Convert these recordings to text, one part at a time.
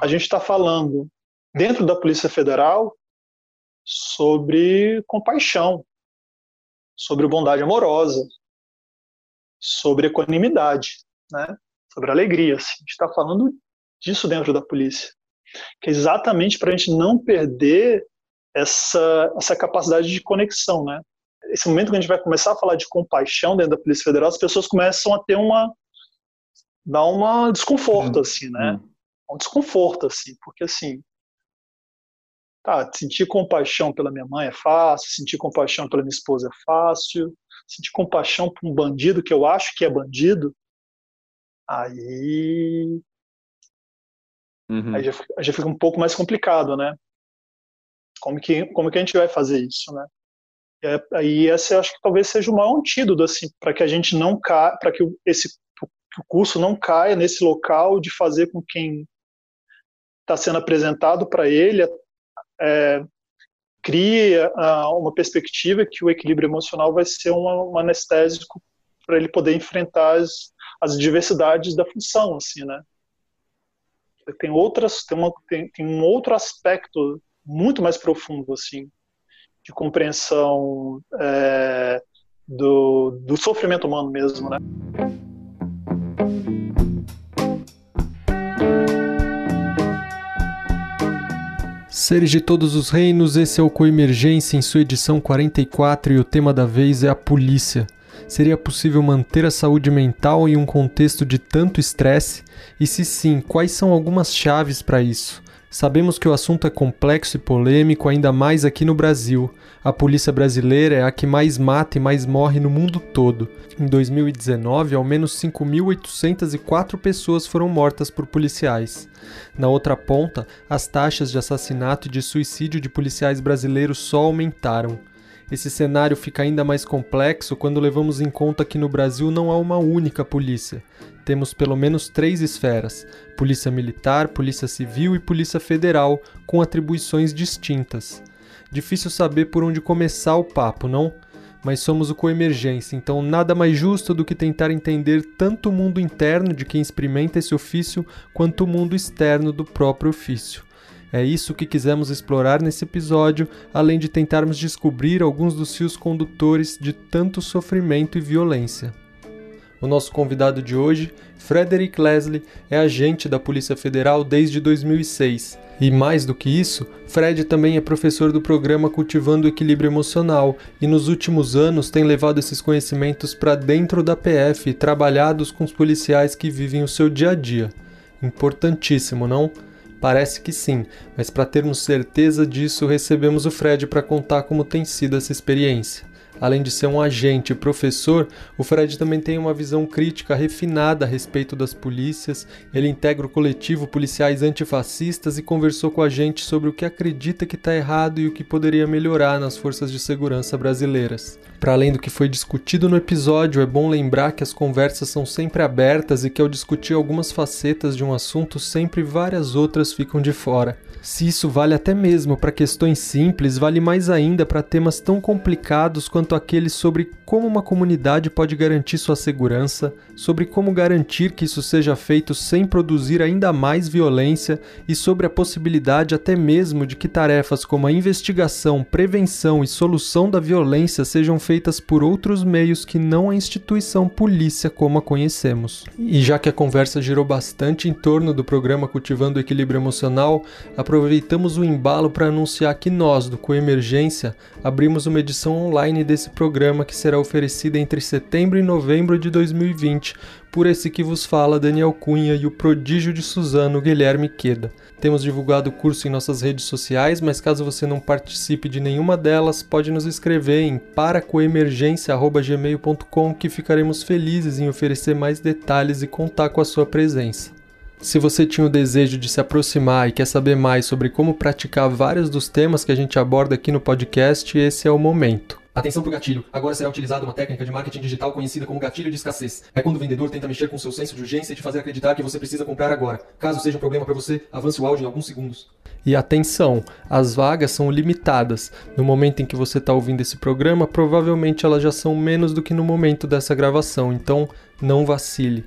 a gente está falando dentro da Polícia Federal sobre compaixão, sobre bondade amorosa, sobre equanimidade, né? sobre alegria. Assim. A gente está falando disso dentro da polícia, que é exatamente para a gente não perder essa, essa capacidade de conexão. Né? Esse momento que a gente vai começar a falar de compaixão dentro da Polícia Federal, as pessoas começam a ter uma dá uma desconforto hum, assim, né? Um desconforto assim, porque assim, tá, sentir compaixão pela minha mãe é fácil, sentir compaixão pela minha esposa é fácil, sentir compaixão por um bandido que eu acho que é bandido, aí uhum. aí já, já fica um pouco mais complicado, né? Como que como que a gente vai fazer isso, né? É, aí esse acho que talvez seja o maior antídoto assim para que a gente não caia, para que esse que o curso não caia nesse local de fazer com quem está sendo apresentado para ele é, crie uh, uma perspectiva que o equilíbrio emocional vai ser um anestésico para ele poder enfrentar as, as diversidades da função, assim, né? Tem outras, tem, uma, tem, tem um outro aspecto muito mais profundo, assim, de compreensão é, do, do sofrimento humano mesmo, né? Seres de todos os reinos, esse é o Coemergência em sua edição 44 e o tema da vez é a polícia. Seria possível manter a saúde mental em um contexto de tanto estresse? E se sim, quais são algumas chaves para isso? Sabemos que o assunto é complexo e polêmico, ainda mais aqui no Brasil. A polícia brasileira é a que mais mata e mais morre no mundo todo. Em 2019, ao menos 5.804 pessoas foram mortas por policiais. Na outra ponta, as taxas de assassinato e de suicídio de policiais brasileiros só aumentaram. Esse cenário fica ainda mais complexo quando levamos em conta que no Brasil não há uma única polícia. Temos pelo menos três esferas: Polícia Militar, Polícia Civil e Polícia Federal, com atribuições distintas. Difícil saber por onde começar o papo, não? Mas somos o Coemergência, então nada mais justo do que tentar entender tanto o mundo interno de quem experimenta esse ofício quanto o mundo externo do próprio ofício. É isso que quisemos explorar nesse episódio, além de tentarmos descobrir alguns dos fios condutores de tanto sofrimento e violência. O nosso convidado de hoje, Frederick Leslie, é agente da Polícia Federal desde 2006. E mais do que isso, Fred também é professor do programa Cultivando o Equilíbrio Emocional e nos últimos anos tem levado esses conhecimentos para dentro da PF trabalhados com os policiais que vivem o seu dia a dia. Importantíssimo, não? Parece que sim, mas para termos certeza disso, recebemos o Fred para contar como tem sido essa experiência. Além de ser um agente e professor, o Fred também tem uma visão crítica refinada a respeito das polícias. Ele integra o coletivo Policiais Antifascistas e conversou com a gente sobre o que acredita que está errado e o que poderia melhorar nas forças de segurança brasileiras. Para além do que foi discutido no episódio, é bom lembrar que as conversas são sempre abertas e que ao discutir algumas facetas de um assunto, sempre várias outras ficam de fora. Se isso vale até mesmo para questões simples, vale mais ainda para temas tão complicados quanto aqueles sobre como uma comunidade pode garantir sua segurança, sobre como garantir que isso seja feito sem produzir ainda mais violência e sobre a possibilidade até mesmo de que tarefas como a investigação, prevenção e solução da violência sejam feitas por outros meios que não a instituição polícia como a conhecemos. E já que a conversa girou bastante em torno do programa Cultivando o Equilíbrio Emocional, aproveitamos o embalo para anunciar que nós, do Coemergência, abrimos uma edição online desse programa que será oferecida entre setembro e novembro de 2020 por esse que vos fala Daniel Cunha e o prodígio de Suzano Guilherme Queda. Temos divulgado o curso em nossas redes sociais, mas caso você não participe de nenhuma delas, pode nos escrever em paracoemergência.gmail.com que ficaremos felizes em oferecer mais detalhes e contar com a sua presença. Se você tinha o desejo de se aproximar e quer saber mais sobre como praticar vários dos temas que a gente aborda aqui no podcast, esse é o momento. Atenção para o gatilho. Agora será utilizada uma técnica de marketing digital conhecida como gatilho de escassez. É quando o vendedor tenta mexer com seu senso de urgência e te fazer acreditar que você precisa comprar agora. Caso seja um problema para você, avance o áudio em alguns segundos. E atenção, as vagas são limitadas. No momento em que você está ouvindo esse programa, provavelmente elas já são menos do que no momento dessa gravação, então não vacile.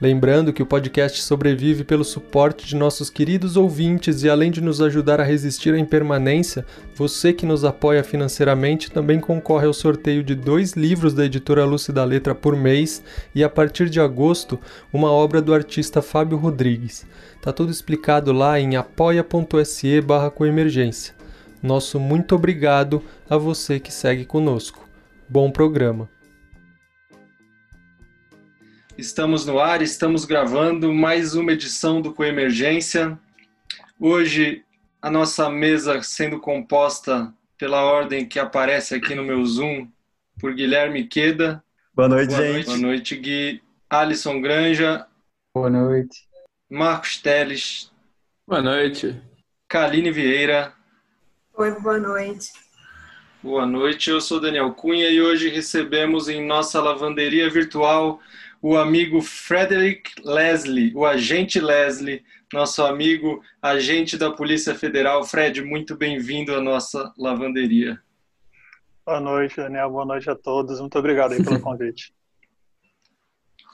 Lembrando que o podcast sobrevive pelo suporte de nossos queridos ouvintes e além de nos ajudar a resistir à impermanência, você que nos apoia financeiramente também concorre ao sorteio de dois livros da editora Lúcida Letra por mês e a partir de agosto, uma obra do artista Fábio Rodrigues. Tá tudo explicado lá em apoia.se barra coemergência. Nosso muito obrigado a você que segue conosco. Bom programa. Estamos no ar, estamos gravando mais uma edição do Coemergência. Hoje a nossa mesa sendo composta pela ordem que aparece aqui no meu Zoom por Guilherme Queda. Boa noite, Boa gente. Noite. Boa noite, Gui. Alisson Granja. Boa noite. Marcos Teles. Boa noite. Kaline Vieira. Oi, boa noite. Boa noite, eu sou Daniel Cunha e hoje recebemos em nossa lavanderia virtual o amigo Frederick Leslie, o agente Leslie, nosso amigo agente da Polícia Federal. Fred, muito bem-vindo à nossa lavanderia. Boa noite, Daniel. Boa noite a todos. Muito obrigado pelo convite.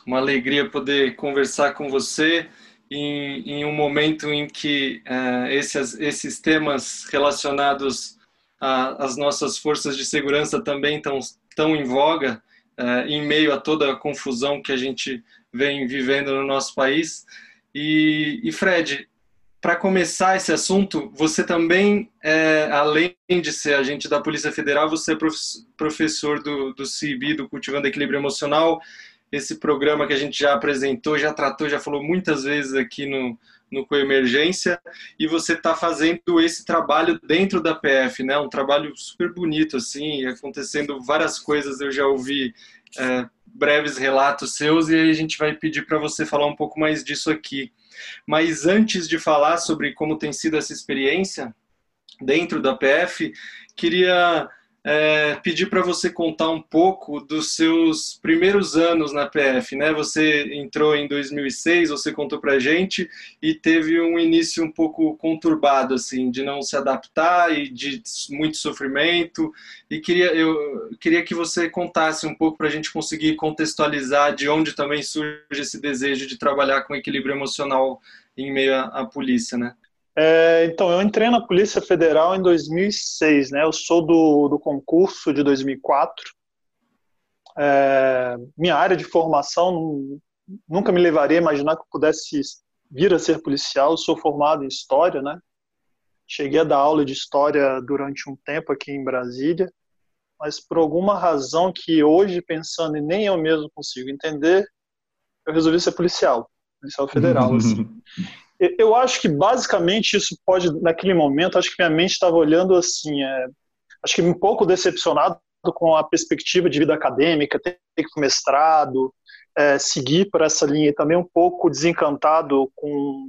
Uma alegria poder conversar com você em, em um momento em que uh, esses, esses temas relacionados às nossas forças de segurança também estão, estão em voga uh, em meio a toda a confusão que a gente vem vivendo no nosso país. E, e Fred, para começar esse assunto, você também, é, além de ser agente da Polícia Federal, você é professor do, do CIB, do Cultivando Equilíbrio Emocional, esse programa que a gente já apresentou, já tratou, já falou muitas vezes aqui no, no Coemergência, e você está fazendo esse trabalho dentro da PF, né? Um trabalho super bonito, assim, acontecendo várias coisas, eu já ouvi é, breves relatos seus, e a gente vai pedir para você falar um pouco mais disso aqui. Mas antes de falar sobre como tem sido essa experiência dentro da PF, queria é, pedir para você contar um pouco dos seus primeiros anos na PF, né? Você entrou em 2006, você contou para gente e teve um início um pouco conturbado, assim, de não se adaptar e de muito sofrimento. E queria eu queria que você contasse um pouco para a gente conseguir contextualizar de onde também surge esse desejo de trabalhar com equilíbrio emocional em meio à, à polícia, né? É, então, eu entrei na Polícia Federal em 2006, né? Eu sou do, do concurso de 2004. É, minha área de formação nunca me levaria a imaginar que eu pudesse vir a ser policial. Eu sou formado em História, né? Cheguei a dar aula de História durante um tempo aqui em Brasília, mas por alguma razão que hoje, pensando e nem eu mesmo consigo entender, eu resolvi ser policial, policial federal, assim. Eu acho que basicamente isso pode, naquele momento, acho que minha mente estava olhando assim, é, acho que um pouco decepcionado com a perspectiva de vida acadêmica, ter que ir mestrado, é, seguir por essa linha e também um pouco desencantado com,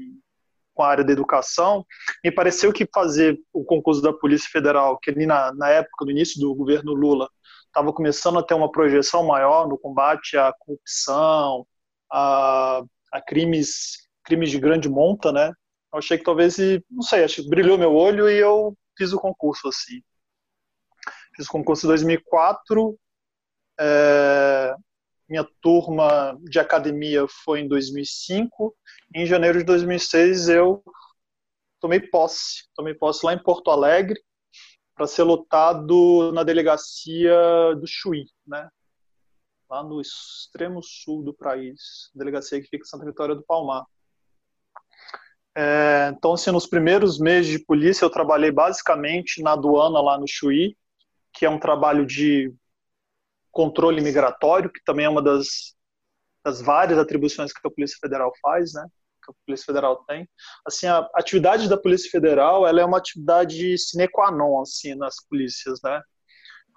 com a área da educação, me pareceu que fazer o concurso da Polícia Federal, que ali na, na época, no início do governo Lula, estava começando a ter uma projeção maior no combate à corrupção, a, a crimes crimes de grande monta, né? Eu achei que talvez, não sei, acho que brilhou meu olho e eu fiz o concurso assim. Fiz o concurso em 2004. É, minha turma de academia foi em 2005. Em janeiro de 2006 eu tomei posse, tomei posse lá em Porto Alegre para ser lotado na delegacia do Chuí, né? Lá no extremo sul do país, delegacia que fica em Santa Vitória do Palmar. É, então, assim, nos primeiros meses de polícia, eu trabalhei basicamente na aduana lá no Chuí, que é um trabalho de controle migratório, que também é uma das, das várias atribuições que a Polícia Federal faz, né? Que a Polícia Federal tem. Assim, a atividade da Polícia Federal, ela é uma atividade sine qua non, assim, nas polícias, né?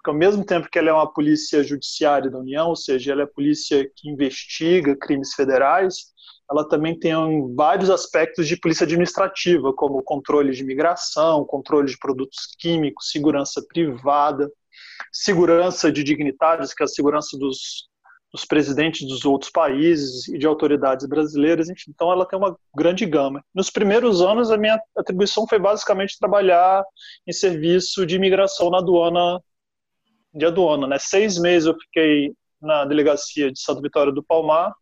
Porque ao mesmo tempo que ela é uma polícia judiciária da União, ou seja, ela é a polícia que investiga crimes federais, ela também tem vários aspectos de polícia administrativa, como controle de imigração, controle de produtos químicos, segurança privada, segurança de dignitários, que é a segurança dos, dos presidentes dos outros países e de autoridades brasileiras, enfim, então ela tem uma grande gama. Nos primeiros anos, a minha atribuição foi basicamente trabalhar em serviço de imigração na aduana, de aduana, né? Seis meses eu fiquei na delegacia de Santa Vitória do Palmar,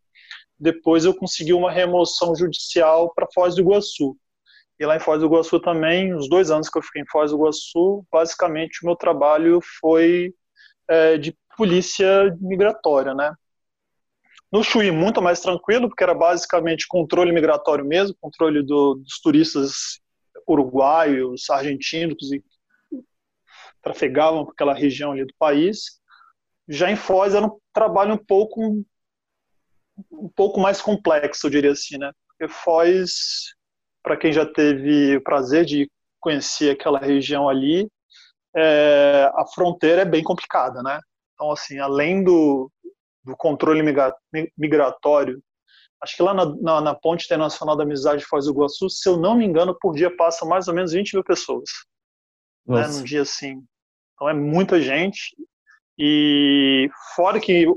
depois eu consegui uma remoção judicial para Foz do Iguaçu. E lá em Foz do Iguaçu também, os dois anos que eu fiquei em Foz do Iguaçu, basicamente o meu trabalho foi é, de polícia migratória, né? No Chuí, muito mais tranquilo, porque era basicamente controle migratório mesmo, controle do, dos turistas uruguaios, argentinos que trafegavam por aquela região ali do país. Já em Foz era um trabalho um pouco um pouco mais complexo, eu diria assim, né? Porque Foz, para quem já teve o prazer de conhecer aquela região ali, é, a fronteira é bem complicada, né? Então, assim, além do, do controle migratório, acho que lá na, na, na, Ponte Internacional da Amizade de Foz do Iguaçu, se eu não me engano, por dia passam mais ou menos 20 mil pessoas. Né, num dia assim. Então é muita gente. E fora que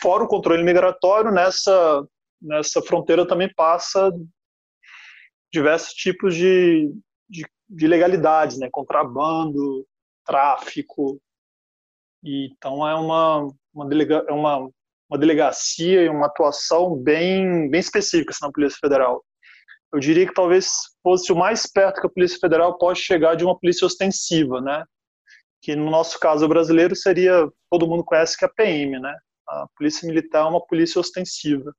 fora o controle migratório, nessa, nessa fronteira também passa diversos tipos de, de, de né? contrabando, tráfico. E, então é uma, uma, delega, é uma, uma delegacia e uma atuação bem, bem específica assim, na Polícia Federal. Eu diria que talvez fosse o mais perto que a Polícia Federal pode chegar de uma polícia ostensiva, né? Que no nosso caso brasileiro seria, todo mundo conhece que é a PM, né? A Polícia Militar é uma polícia ostensiva.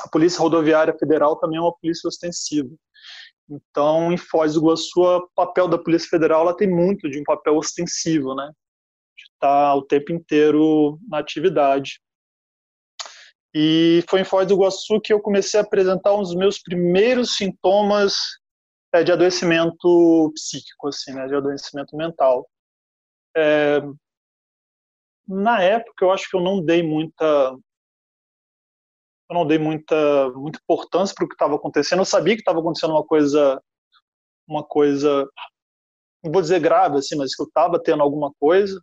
A Polícia Rodoviária Federal também é uma polícia ostensiva. Então, em Foz do Iguaçu, o papel da Polícia Federal ela tem muito de um papel ostensivo, né? De estar o tempo inteiro na atividade. E foi em Foz do Iguaçu que eu comecei a apresentar uns meus primeiros sintomas é, de adoecimento psíquico, assim, né? De adoecimento mental. É, na época, eu acho que eu não dei muita eu não dei muita, muita importância para o que estava acontecendo. Eu sabia que estava acontecendo uma coisa, uma coisa, não vou dizer grave assim, mas que eu estava tendo alguma coisa,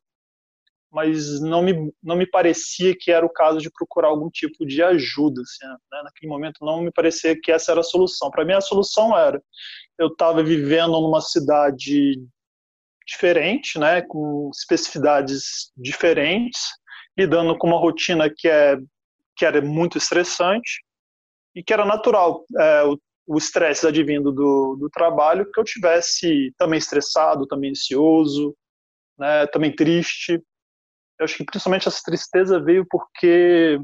mas não me, não me parecia que era o caso de procurar algum tipo de ajuda. Assim, né? Naquele momento não me parecia que essa era a solução. Para mim a solução era eu estava vivendo numa cidade diferente, né, com especificidades diferentes, lidando com uma rotina que é que era muito estressante e que era natural é, o estresse advindo do, do trabalho que eu tivesse também estressado, também ansioso, né, também triste. Eu acho que principalmente essa tristeza veio porque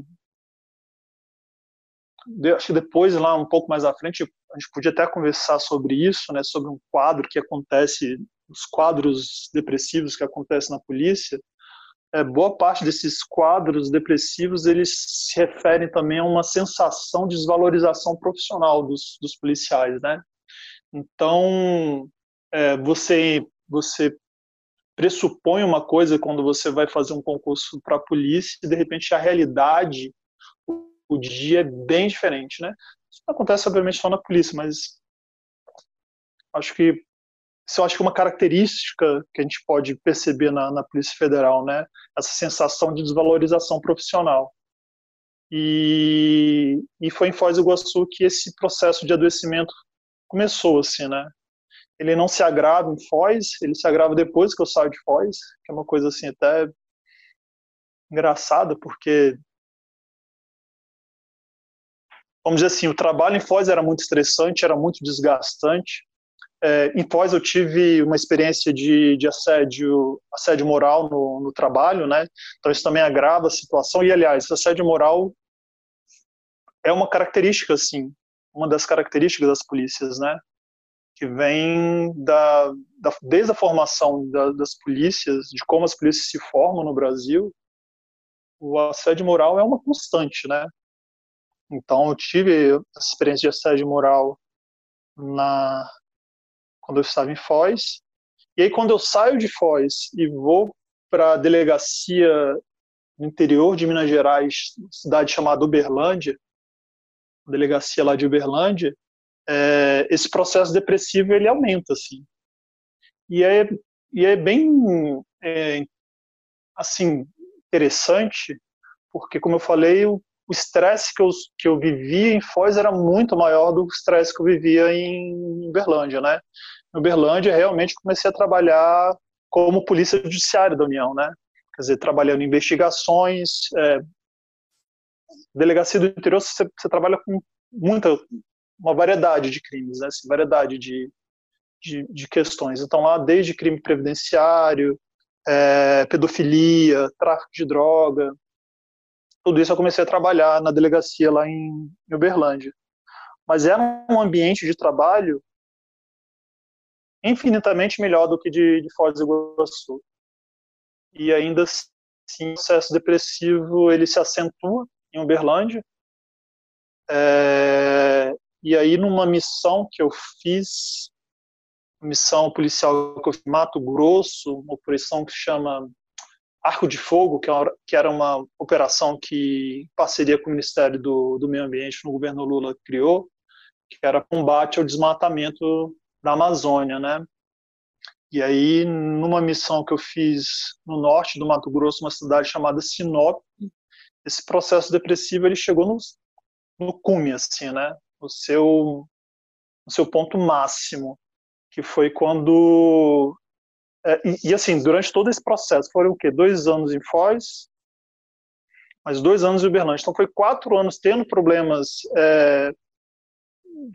acho que depois lá um pouco mais à frente a gente podia até conversar sobre isso, né, sobre um quadro que acontece os quadros depressivos que acontecem na polícia, é, boa parte desses quadros depressivos eles se referem também a uma sensação de desvalorização profissional dos, dos policiais, né? Então, é, você você pressupõe uma coisa quando você vai fazer um concurso para a polícia e de repente a realidade, o, dia é bem diferente, né? Isso não acontece obviamente só na polícia, mas acho que isso eu acho que é uma característica que a gente pode perceber na, na Polícia Federal, né? Essa sensação de desvalorização profissional. E, e foi em Foz do Iguaçu que esse processo de adoecimento começou, assim, né? Ele não se agrava em Foz, ele se agrava depois que eu saio de Foz, que é uma coisa, assim, até engraçada, porque vamos dizer assim, o trabalho em Foz era muito estressante, era muito desgastante, é, em Foz eu tive uma experiência de, de assédio, assédio moral no, no, trabalho, né? Então isso também agrava a situação. E aliás, assédio moral é uma característica, assim, uma das características das polícias, né? Que vem da, da desde a formação da, das polícias, de como as polícias se formam no Brasil, o assédio moral é uma constante, né? Então eu tive essa experiência de assédio moral na quando eu estava em Foz. E aí, quando eu saio de Foz e vou para a delegacia no interior de Minas Gerais, cidade chamada Uberlândia, delegacia lá de Uberlândia, é, esse processo depressivo ele aumenta, assim. E é, e é bem, é, assim, interessante, porque, como eu falei, o estresse que eu, que eu vivia em Foz era muito maior do estresse que eu vivia em Uberlândia, né? Em Uberlândia, realmente comecei a trabalhar como polícia judiciária da União, né? Quer dizer, trabalhando em investigações, é, delegacia do interior você, você trabalha com muita uma variedade de crimes, né? Assim, variedade de, de, de, questões. Então lá desde crime previdenciário, é, pedofilia, tráfico de droga, tudo isso eu comecei a trabalhar na delegacia lá em, em Uberlândia. Mas era um ambiente de trabalho infinitamente melhor do que de, de Foz do Iguaçu. E ainda assim, o processo depressivo ele se acentua em Uberlândia. É, e aí, numa missão que eu fiz, missão policial que eu fiz Mato Grosso, uma operação que chama Arco de Fogo, que era uma operação que, em parceria com o Ministério do, do Meio Ambiente no governo Lula, criou, que era combate ao desmatamento da Amazônia, né? E aí, numa missão que eu fiz no norte do Mato Grosso, uma cidade chamada Sinop, esse processo depressivo ele chegou no, no cume, assim, né? No seu, no seu ponto máximo, que foi quando é, e, e, assim, durante todo esse processo, foram o quê? Dois anos em Foz, mais dois anos em Uberlândia. Então, foi quatro anos tendo problemas é,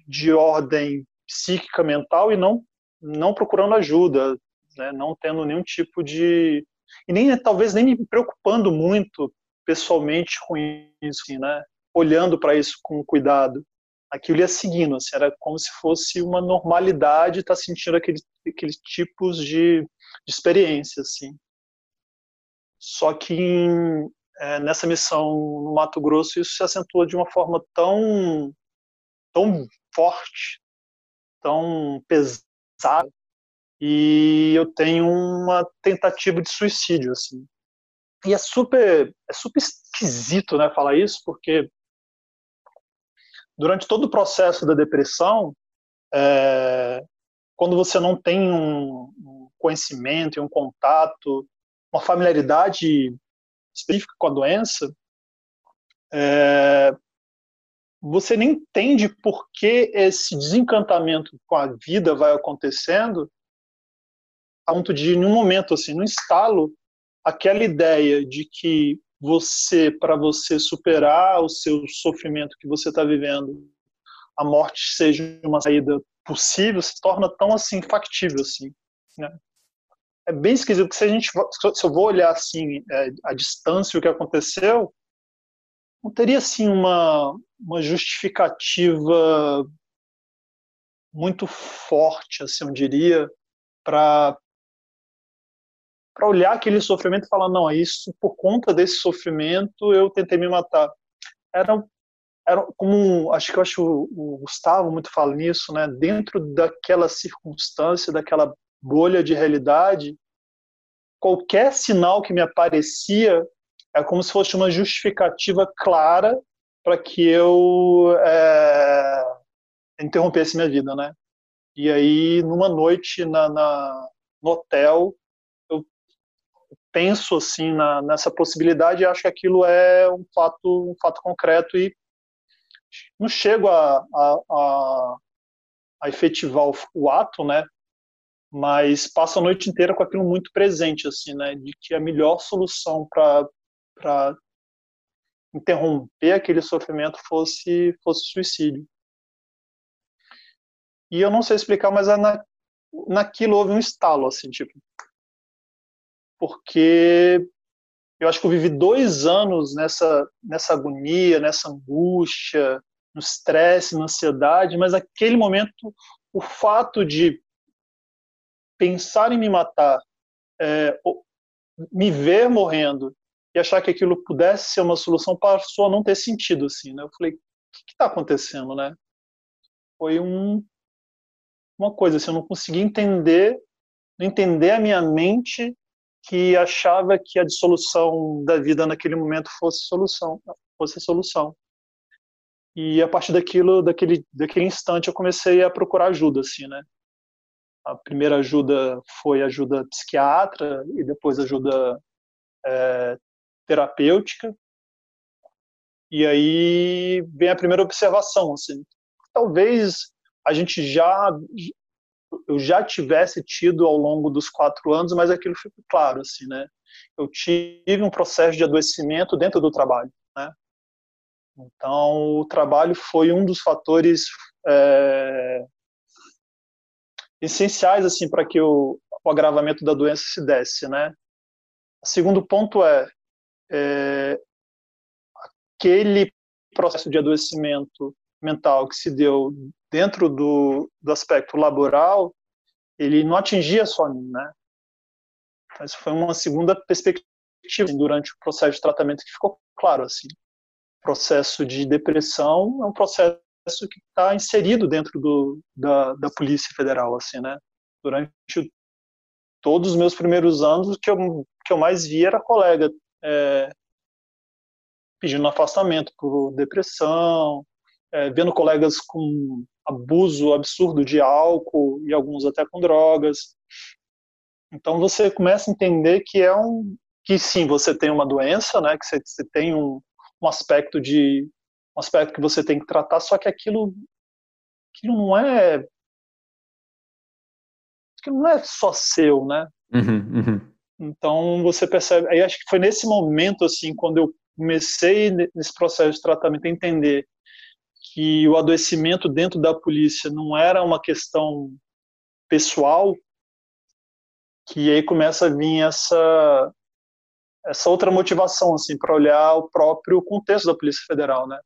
de ordem psíquica, mental e não não procurando ajuda, né, não tendo nenhum tipo de e nem talvez nem me preocupando muito pessoalmente com isso, assim, né, olhando para isso com cuidado. Aquilo ia seguindo, assim, era como se fosse uma normalidade estar tá sentindo aqueles, aqueles tipos de, de experiência, assim. Só que em, é, nessa missão no Mato Grosso isso se acentua de uma forma tão tão forte, tão pesada, e eu tenho uma tentativa de suicídio, assim. E é super, é super esquisito, né, falar isso, porque durante todo o processo da depressão, é, quando você não tem um, conhecimento e um contato, uma familiaridade específica com a doença, é, você nem entende por que esse desencantamento com a vida vai acontecendo, a ponto de, em um momento, assim, no instalo, aquela ideia de que você, para você superar o seu sofrimento que você está vivendo, a morte seja uma saída possível, se torna tão assim factível assim, né? É bem esquisito que se a gente, se eu vou olhar assim é, a distância o que aconteceu, não teria assim uma uma justificativa muito forte, assim, eu diria, para para olhar aquele sofrimento e falar não, é isso por conta desse sofrimento eu tentei me matar. Era era como acho que eu acho o, Gustavo muito fala nisso, né? Dentro daquela circunstância, daquela bolha de realidade, qualquer sinal que me aparecia é como se fosse uma justificativa clara para que eu é, interrompesse minha vida, né? E aí, numa noite na, na no hotel, eu penso assim na, nessa possibilidade e acho que aquilo é um fato, um fato concreto e não chego a, a, a, a efetivar o, o, ato, né? Mas passo a noite inteira com aquilo muito presente, assim, né? De que a melhor solução para interromper aquele sofrimento fosse fosse suicídio. E eu não sei explicar, mas é na, naquilo houve um estalo, assim, tipo. Porque eu acho que eu vivi dois anos nessa, nessa agonia, nessa angústia, no estresse, na ansiedade, mas naquele momento o fato de pensar em me matar, é, me ver morrendo e achar que aquilo pudesse ser uma solução passou a não ter sentido assim, né? Eu falei, o que está acontecendo, né? Foi um, uma coisa assim, eu não consegui entender, entender a minha mente que achava que a dissolução da vida naquele momento fosse solução, fosse solução. E a partir daquilo, daquele, daquele instante, eu comecei a procurar ajuda, assim, né? A primeira ajuda foi ajuda psiquiatra e depois ajuda é, terapêutica. E aí vem a primeira observação, assim, talvez a gente já eu já tivesse tido ao longo dos quatro anos, mas aquilo ficou claro, assim, né? Eu tive um processo de adoecimento dentro do trabalho, né? Então, o trabalho foi um dos fatores é, essenciais assim para que o, o, agravamento da doença se desse, né? O segundo ponto é, é aquele processo de adoecimento mental que se deu dentro do, do aspecto laboral, ele não atingia só mim, né? Mas foi uma segunda perspectiva assim, durante o processo de tratamento que ficou claro assim. O processo de depressão é um processo que está inserido dentro do, da, da Polícia Federal, assim, né? Durante todos os meus primeiros anos, o que eu, que eu mais vi era colega é, pedindo afastamento por depressão, é, vendo colegas com abuso absurdo de álcool e alguns até com drogas. Então você começa a entender que é um que sim você tem uma doença, né? Que você, você tem um, um aspecto de um aspecto que você tem que tratar, só que aquilo, aquilo não é aquilo não é só seu, né? Uhum, uhum. Então você percebe, aí acho que foi nesse momento assim quando eu comecei nesse processo de tratamento a entender que o adoecimento dentro da polícia não era uma questão pessoal, que aí começa a vir essa essa outra motivação assim para olhar o próprio contexto da Polícia Federal, né?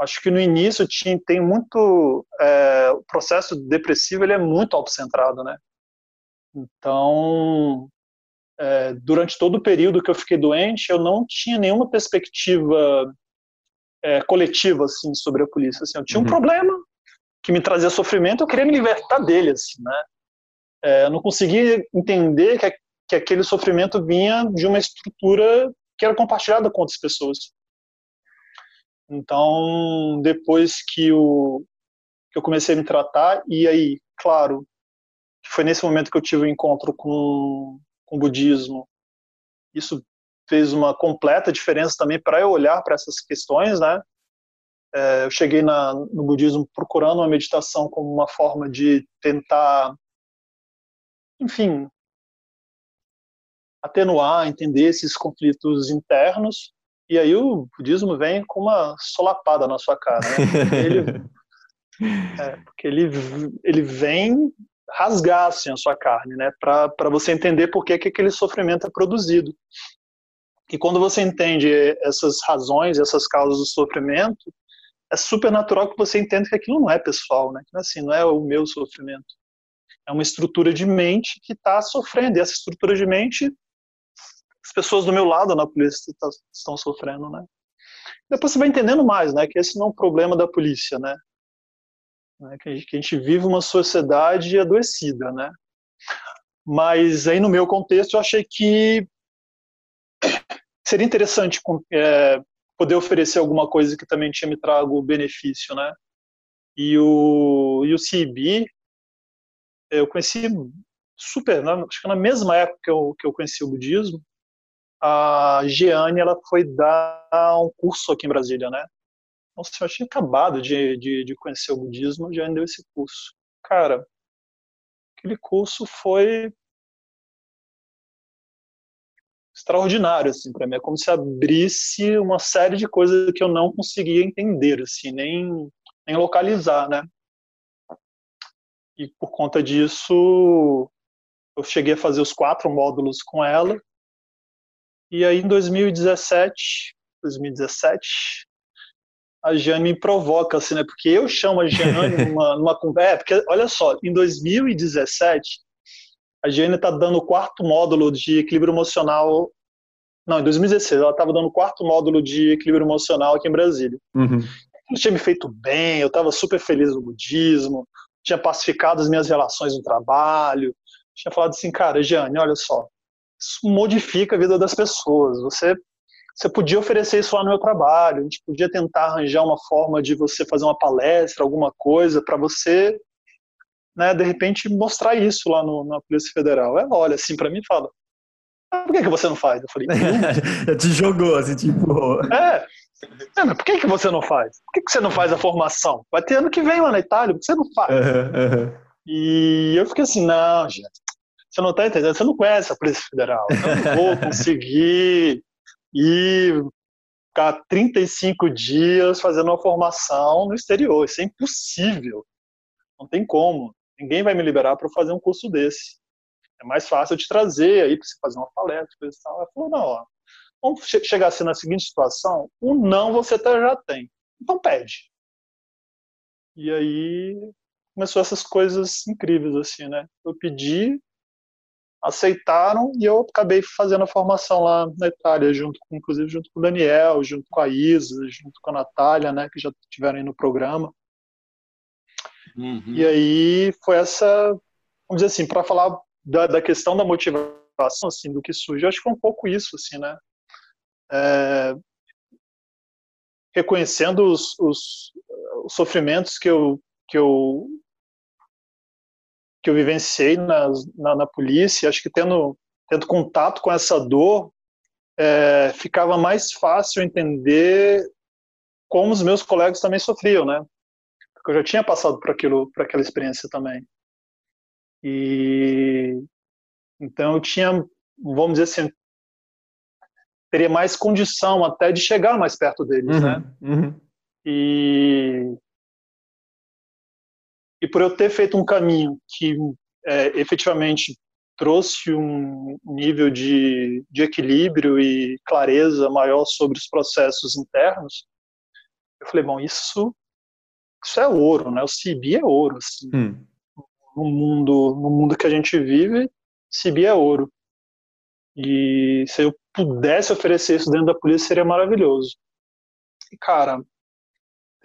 Acho que no início tinha, tem muito é, o processo depressivo ele é muito autocentrado, né? Então é, durante todo o período que eu fiquei doente, eu não tinha nenhuma perspectiva é, coletiva assim sobre a polícia. Assim, eu tinha um uhum. problema que me trazia sofrimento, eu queria me libertar dele, assim, né? É, eu não conseguia entender que, que aquele sofrimento vinha de uma estrutura que era compartilhada com outras pessoas. Então, depois que, o, que eu comecei a me tratar, e aí, claro, foi nesse momento que eu tive o um encontro com com o budismo. Isso fez uma completa diferença também para eu olhar para essas questões, né? É, eu cheguei na, no budismo procurando uma meditação como uma forma de tentar, enfim, atenuar, entender esses conflitos internos. E aí o budismo vem com uma solapada na sua cara, né? Ele, é, porque ele, ele vem rasgar assim, a sua carne, né? Para você entender por que, que aquele sofrimento é produzido. E quando você entende essas razões, essas causas do sofrimento, é super natural que você entenda que aquilo não é pessoal, né? Que, assim, não é o meu sofrimento. É uma estrutura de mente que está sofrendo. E essa estrutura de mente, as pessoas do meu lado na polícia tá, estão sofrendo, né? Depois você vai entendendo mais, né? Que esse não é um problema da polícia, né? Né, que, a gente, gente vive uma sociedade adoecida, né? Mas aí no meu contexto eu achei que seria interessante é, poder oferecer alguma coisa que também tinha me trago benefício, né? E o, e o CIB, eu conheci super, né? acho que na mesma época que eu, que eu conheci o budismo, a Jeane, ela foi dar um curso aqui em Brasília, né? Nossa, eu tinha acabado de, de, de conhecer o budismo, já deu esse curso. Cara, aquele curso foi extraordinário assim para mim, é como se abrisse uma série de coisas que eu não conseguia entender assim, nem nem localizar, né? E por conta disso, eu cheguei a fazer os quatro módulos com ela. E aí em 2017, 2017, a Jane me provoca, assim, né? Porque eu chamo a Jane numa, numa conversa. É, porque, olha só, em 2017, a Jane está dando o quarto módulo de equilíbrio emocional. Não, em 2016, ela estava dando o quarto módulo de equilíbrio emocional aqui em Brasília. Uhum. tinha me feito bem, eu estava super feliz no budismo, tinha pacificado as minhas relações no trabalho, tinha falado assim, cara, Jane, olha só, isso modifica a vida das pessoas. Você você podia oferecer isso lá no meu trabalho, a gente podia tentar arranjar uma forma de você fazer uma palestra, alguma coisa, para você, né, de repente, mostrar isso lá no, na Polícia Federal. Ela olha assim para mim e fala, ah, por que, que você não faz? Eu falei, te jogou, assim, tipo... É, é, mas por que, que você não faz? Por que, que você não faz a formação? Vai ter ano que vem lá na Itália, por que você não faz? Uhum, uhum. E eu fiquei assim, não, gente, você não está entendendo, você não conhece a Polícia Federal, eu não vou conseguir e ficar 35 dias fazendo uma formação no exterior. Isso é impossível. Não tem como. Ninguém vai me liberar para fazer um curso desse. É mais fácil eu te trazer aí para você fazer uma palestra, coisa e tal. Ela falou, não, ó, vamos chegar assim na seguinte situação, o não você já tem. Então pede. E aí começou essas coisas incríveis assim, né? Eu pedi, aceitaram e eu acabei fazendo a formação lá na Itália, junto com, inclusive junto com o Daniel, junto com a Isa, junto com a Natália, né, que já estiveram aí no programa. Uhum. E aí foi essa, vamos dizer assim, para falar da, da, questão da motivação, assim, do que surge, acho que foi um pouco isso, assim, né? É, reconhecendo os, os, os sofrimentos que eu, que eu que eu vivenciei na, na, na polícia, acho que tendo, tendo contato com essa dor, é, ficava mais fácil entender como os meus colegas também sofriam, né? Porque eu já tinha passado por aquilo, por aquela experiência também. E então eu tinha, vamos dizer assim, teria mais condição até de chegar mais perto deles, uhum, né? Uhum. E e por eu ter feito um caminho que é, efetivamente trouxe um nível de, de equilíbrio e clareza maior sobre os processos internos, eu falei, bom, isso, isso é ouro, né? O CIB é ouro, assim. Hum. No mundo, no mundo que a gente vive, CIB é ouro. E se eu pudesse oferecer isso dentro da polícia, seria maravilhoso. E, cara,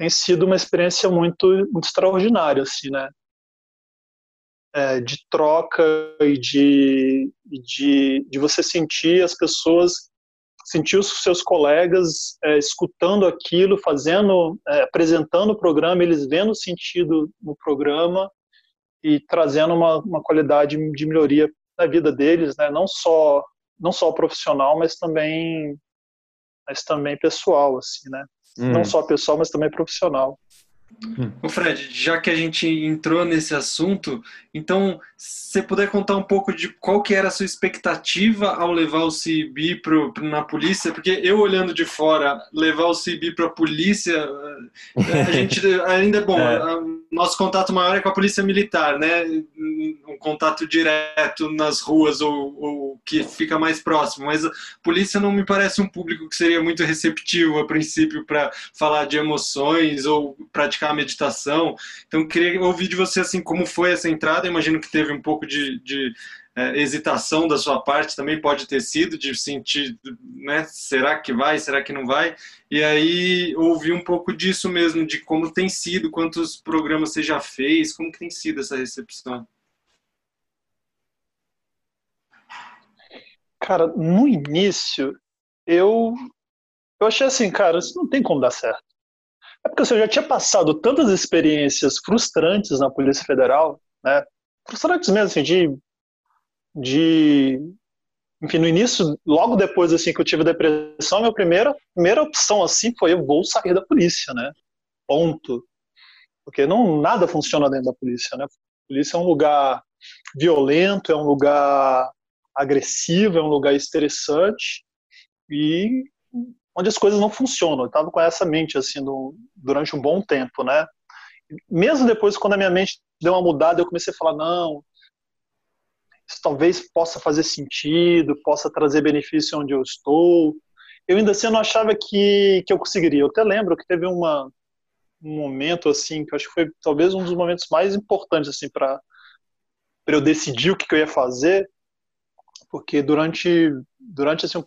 tem sido uma experiência muito, muito extraordinária, assim, né? É, de troca e de, de, de você sentir as pessoas, sentir os seus colegas é, escutando aquilo, fazendo, é, apresentando o programa, eles vendo sentido no programa e trazendo uma, uma qualidade de melhoria na vida deles, né? Não só não só profissional, mas também mas também pessoal, assim, né? Hum. Não só pessoal, mas também profissional. O Fred, já que a gente entrou nesse assunto, então, se você puder contar um pouco de qual que era a sua expectativa ao levar o CIB pro, pro, na polícia, porque eu olhando de fora, levar o CIB para a polícia, a gente ainda é bom, é. nosso contato maior é com a polícia militar, né? Contato direto nas ruas ou, ou que fica mais próximo, mas a polícia não me parece um público que seria muito receptivo a princípio para falar de emoções ou praticar a meditação. Então, queria ouvir de você assim como foi essa entrada. Eu imagino que teve um pouco de, de é, hesitação da sua parte, também pode ter sido de sentir, né? Será que vai? Será que não vai? E aí ouvir um pouco disso mesmo, de como tem sido, quantos programas você já fez, como tem sido essa recepção. Cara, no início, eu, eu achei assim, cara, isso não tem como dar certo. É porque assim, eu já tinha passado tantas experiências frustrantes na Polícia Federal, né? Frustrantes mesmo, assim, de, de enfim, no início, logo depois assim que eu tive depressão, minha primeira, primeira opção assim foi eu vou sair da polícia, né? Ponto. Porque não nada funciona dentro da polícia, né? A polícia é um lugar violento, é um lugar agressivo, é um lugar estressante e onde as coisas não funcionam. Eu estava com essa mente assim durante um bom tempo, né? Mesmo depois, quando a minha mente deu uma mudada, eu comecei a falar não, isso talvez possa fazer sentido, possa trazer benefício onde eu estou. Eu ainda assim não achava que, que eu conseguiria. Eu até lembro que teve uma, um momento assim que eu acho que foi talvez um dos momentos mais importantes assim para para eu decidir o que, que eu ia fazer, porque durante durante assim, um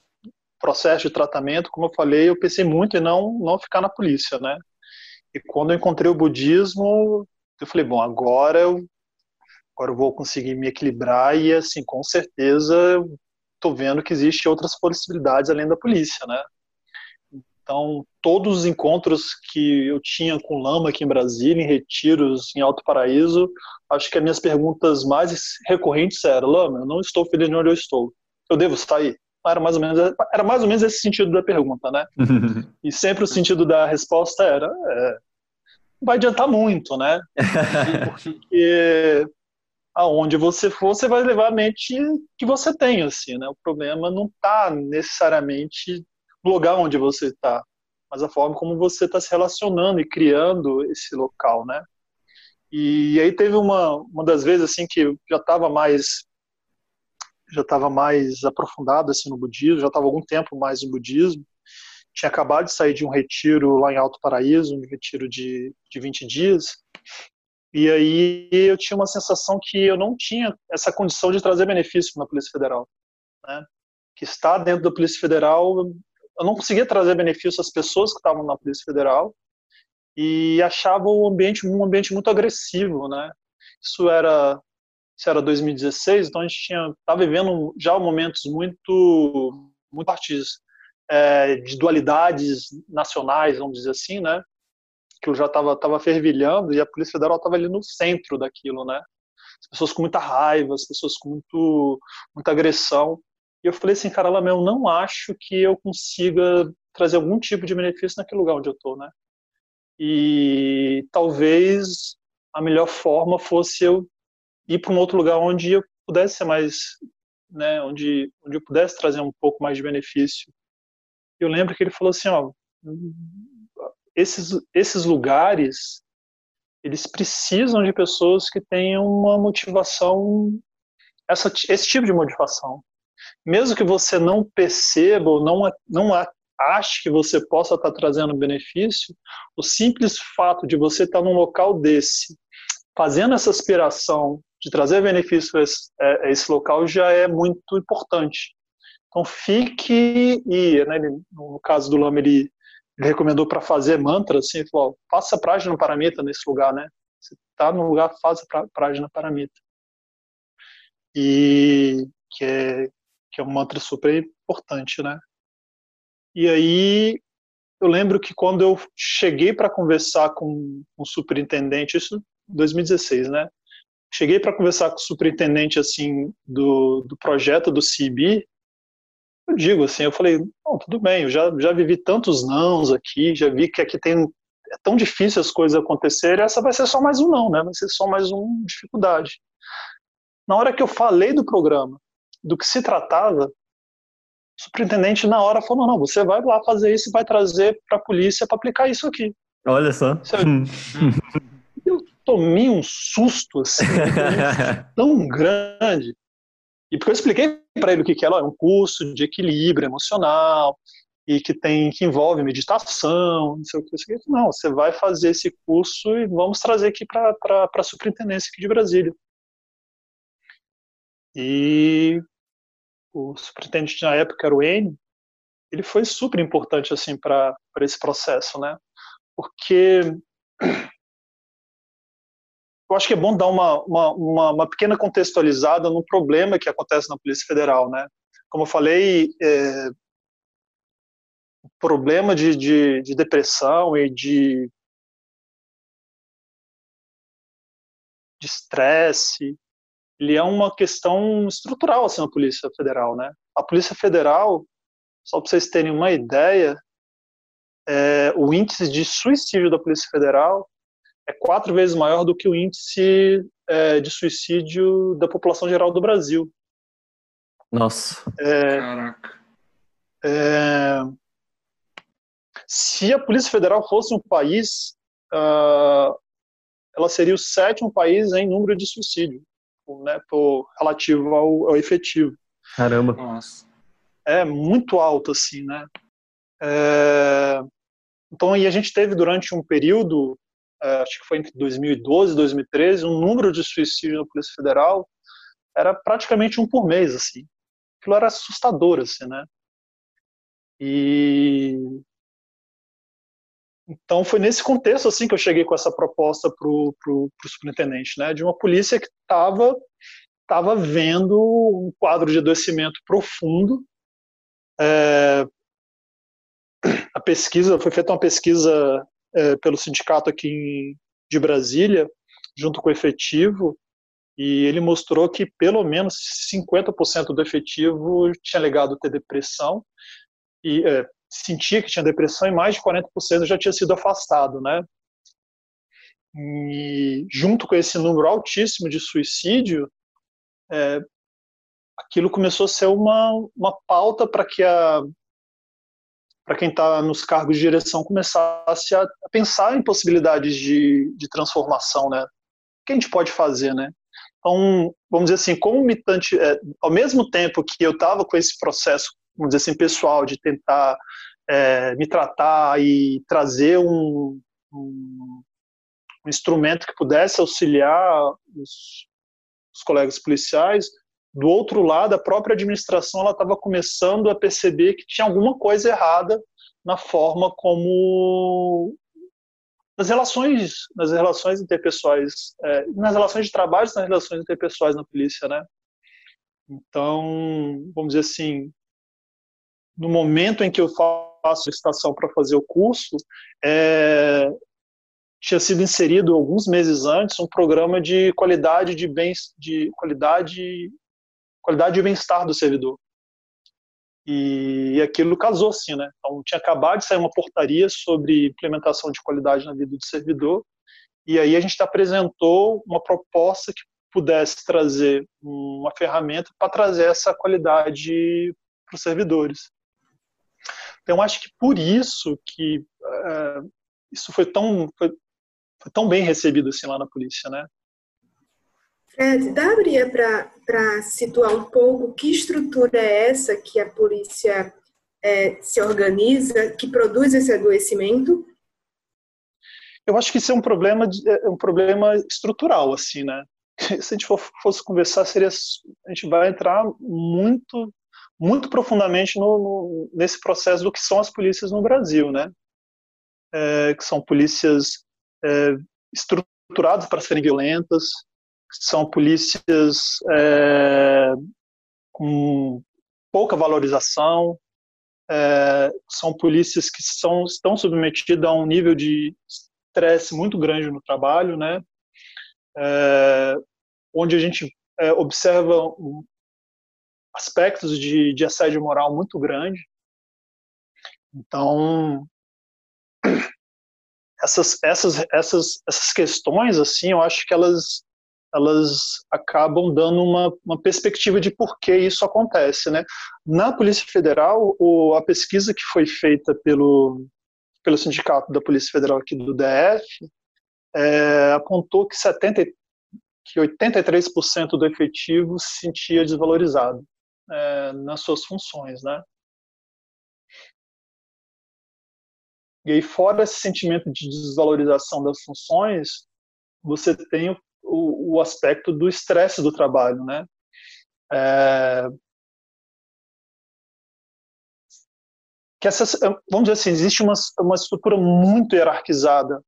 processo de tratamento, como eu falei, eu pensei muito em não não ficar na polícia, né? E quando eu encontrei o budismo, eu falei, bom, agora eu agora eu vou conseguir me equilibrar e assim, com certeza estou vendo que existem outras possibilidades além da polícia, né? Então, todos os encontros que eu tinha com Lama aqui em Brasília, em retiros em Alto Paraíso, acho que as minhas perguntas mais recorrentes eram: Lama, eu não estou feliz de onde eu estou. Eu devo sair? Era mais ou menos, era mais ou menos esse sentido da pergunta, né? e sempre o sentido da resposta era: é, não vai adiantar muito, né? Porque aonde você for, você vai levar a mente que você tem, assim, né? O problema não está necessariamente lugar onde você está. mas a forma como você está se relacionando e criando esse local, né? E aí teve uma, uma das vezes assim que eu já estava mais já estava mais aprofundado assim no budismo, já estava algum tempo mais no budismo. Tinha acabado de sair de um retiro lá em Alto Paraíso, um retiro de, de 20 dias. E aí eu tinha uma sensação que eu não tinha essa condição de trazer benefício na Polícia Federal. Né? Que está dentro da Polícia Federal, eu não conseguia trazer benefício às pessoas que estavam na Polícia Federal e achava o ambiente um ambiente muito agressivo, né? Isso era isso era 2016, então a gente tinha tá vivendo já momentos muito muito fortes é, de dualidades nacionais, vamos dizer assim, né? Que eu já estava tava fervilhando e a Polícia Federal estava ali no centro daquilo, né? As pessoas com muita raiva, as pessoas com muito, muita agressão. E eu falei assim, cara, lá eu não acho que eu consiga trazer algum tipo de benefício naquele lugar onde eu estou, né? E talvez a melhor forma fosse eu ir para um outro lugar onde eu pudesse ser mais, né, onde, onde eu pudesse trazer um pouco mais de benefício. Eu lembro que ele falou assim, ó, esses, esses lugares, eles precisam de pessoas que tenham uma motivação, essa, esse tipo de motivação. Mesmo que você não perceba ou não, não ache que você possa estar trazendo benefício, o simples fato de você estar num local desse, fazendo essa aspiração de trazer benefício a esse, a esse local já é muito importante. Então fique e, né, no caso do Lama, ele, ele recomendou para fazer mantra, assim, ele falou, faça Prajna Paramita nesse lugar, né? Você está no lugar, faça Prajna Paramita. E que é, que é um mantra super importante, né? E aí eu lembro que quando eu cheguei para conversar com o superintendente, isso em 2016, né? Cheguei para conversar com o superintendente assim do, do projeto do CIB, eu digo assim, eu falei, tudo bem, eu já, já vivi tantos nãos aqui, já vi que aqui tem é tão difícil as coisas acontecerem, essa vai ser só mais um não, né? Vai ser só mais uma dificuldade. Na hora que eu falei do programa, do que se tratava, o superintendente na hora falou, não, você vai lá fazer isso e vai trazer para a polícia para aplicar isso aqui. Olha só. Eu tomei um susto assim, tão grande. E porque eu expliquei para ele o que, que era, é um curso de equilíbrio emocional e que tem que envolve meditação, não sei o que. Não, você vai fazer esse curso e vamos trazer aqui para a superintendência aqui de Brasília. E o superintendente na época era o N, ele foi super importante assim para esse processo, né? Porque eu acho que é bom dar uma, uma, uma, uma, pequena contextualizada no problema que acontece na Polícia Federal, né? Como eu falei, é, o problema de, de, de depressão e de de estresse ele é uma questão estrutural assim na Polícia Federal, né? A Polícia Federal, só para vocês terem uma ideia, é, o índice de suicídio da Polícia Federal é quatro vezes maior do que o índice é, de suicídio da população geral do Brasil. Nossa. É, Caraca. É, se a Polícia Federal fosse um país, uh, ela seria o sétimo país em número de suicídio né, por, relativo ao, ao efetivo. Caramba. Nossa. É muito alto, assim, né? É, então, e a gente teve durante um período, é, acho que foi entre 2012 e 2013, um número de suicídios na Polícia Federal era praticamente um por mês, assim. Aquilo era assustador, assim, né? E então foi nesse contexto assim que eu cheguei com essa proposta para o superintendente, né, de uma polícia que estava tava vendo um quadro de adoecimento profundo. É, a pesquisa foi feita uma pesquisa é, pelo sindicato aqui de Brasília, junto com o efetivo, e ele mostrou que pelo menos 50% do efetivo tinha legado ter depressão e é, sentia que tinha depressão e mais de 40% já tinha sido afastado, né? E junto com esse número altíssimo de suicídio, é, aquilo começou a ser uma, uma pauta para que a para quem está nos cargos de direção começasse a, a pensar em possibilidades de, de transformação, né? O que a gente pode fazer, né? Então, vamos dizer assim, como militante, é, ao mesmo tempo que eu estava com esse processo, vamos dizer assim, pessoal, de tentar é, me tratar e trazer um, um, um, instrumento que pudesse auxiliar os, os colegas policiais, do outro lado, a própria administração ela estava começando a perceber que tinha alguma coisa errada na forma como nas relações nas relações interpessoais é, nas relações de trabalho nas relações interpessoais na polícia né? Então vamos dizer assim no momento em que eu faço a licitação para fazer o curso é, tinha sido inserido alguns meses antes um programa de qualidade de bens de qualidade qualidade e bem-estar do servidor. E aquilo casou assim, né? Então tinha acabado de sair uma portaria sobre implementação de qualidade na vida do servidor, e aí a gente apresentou uma proposta que pudesse trazer uma ferramenta para trazer essa qualidade para os servidores. Então acho que por isso que é, isso foi tão foi, foi, tão bem recebido assim lá na polícia, né? Fred, daria para situar um pouco que estrutura é essa que a polícia é, se organiza, que produz esse adoecimento? Eu acho que isso é um problema, de, é um problema estrutural, assim, né? Se a gente fosse conversar, seria, a gente vai entrar muito, muito profundamente no, no, nesse processo do que são as polícias no Brasil, né? É, que são polícias é, estruturadas para serem violentas, são polícias é, com pouca valorização, é, são polícias que são, estão submetidas a um nível de estresse muito grande no trabalho, né? É, onde a gente é, observa aspectos de, de assédio moral muito grande. Então, essas, essas, essas, essas questões, assim, eu acho que elas elas acabam dando uma, uma perspectiva de por que isso acontece. Né? Na Polícia Federal, o, a pesquisa que foi feita pelo, pelo Sindicato da Polícia Federal aqui do DF é, apontou que, 70, que 83% do efetivo se sentia desvalorizado é, nas suas funções. Né? E aí, fora esse sentimento de desvalorização das funções, você tem o o, aspecto do estresse do trabalho, né? É, que essas, vamos dizer assim, existe uma, uma estrutura muito hierarquizada,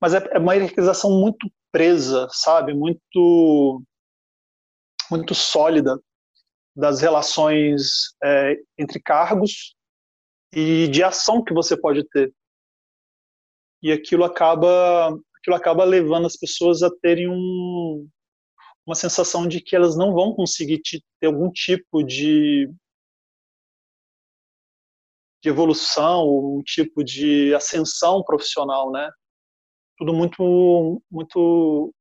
mas é, é uma hierarquização muito presa, sabe? Muito, muito sólida das relações é, entre cargos e de ação que você pode ter. E aquilo acaba aquilo acaba levando as pessoas a terem um, uma sensação de que elas não vão conseguir ter algum tipo de, de evolução, um tipo de ascensão profissional, né? Tudo muito, muito,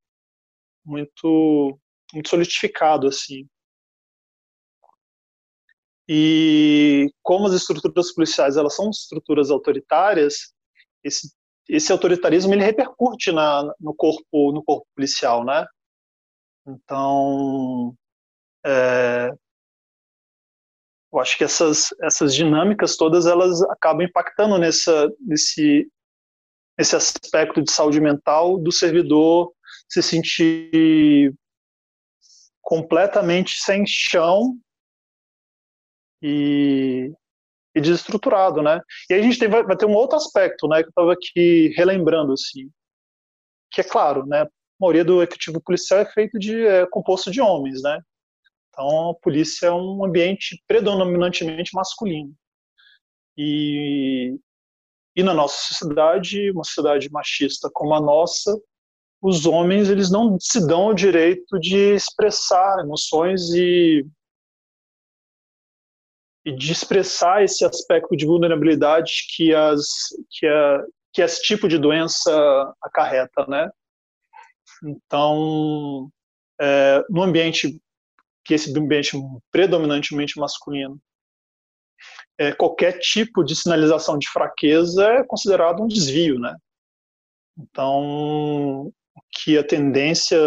muito, muito solidificado assim. E como as estruturas policiais elas são estruturas autoritárias, esse esse autoritarismo ele repercute na, no corpo no corpo policial, né? Então, é, eu acho que essas essas dinâmicas todas elas acabam impactando nessa nesse nesse aspecto de saúde mental do servidor se sentir completamente sem chão e e desestruturado, né? E aí a gente tem, vai, vai ter um outro aspecto, né, que eu estava aqui relembrando, assim, que é claro, né, a maioria do efetivo policial é feito de, é composto de homens, né? Então a polícia é um ambiente predominantemente masculino. E, e na nossa sociedade, uma sociedade machista como a nossa, os homens eles não se dão o direito de expressar emoções e e de expressar esse aspecto de vulnerabilidade que as que a que esse tipo de doença acarreta, né? Então, é, no ambiente que esse ambiente predominantemente masculino, é, qualquer tipo de sinalização de fraqueza é considerado um desvio, né? Então, que a tendência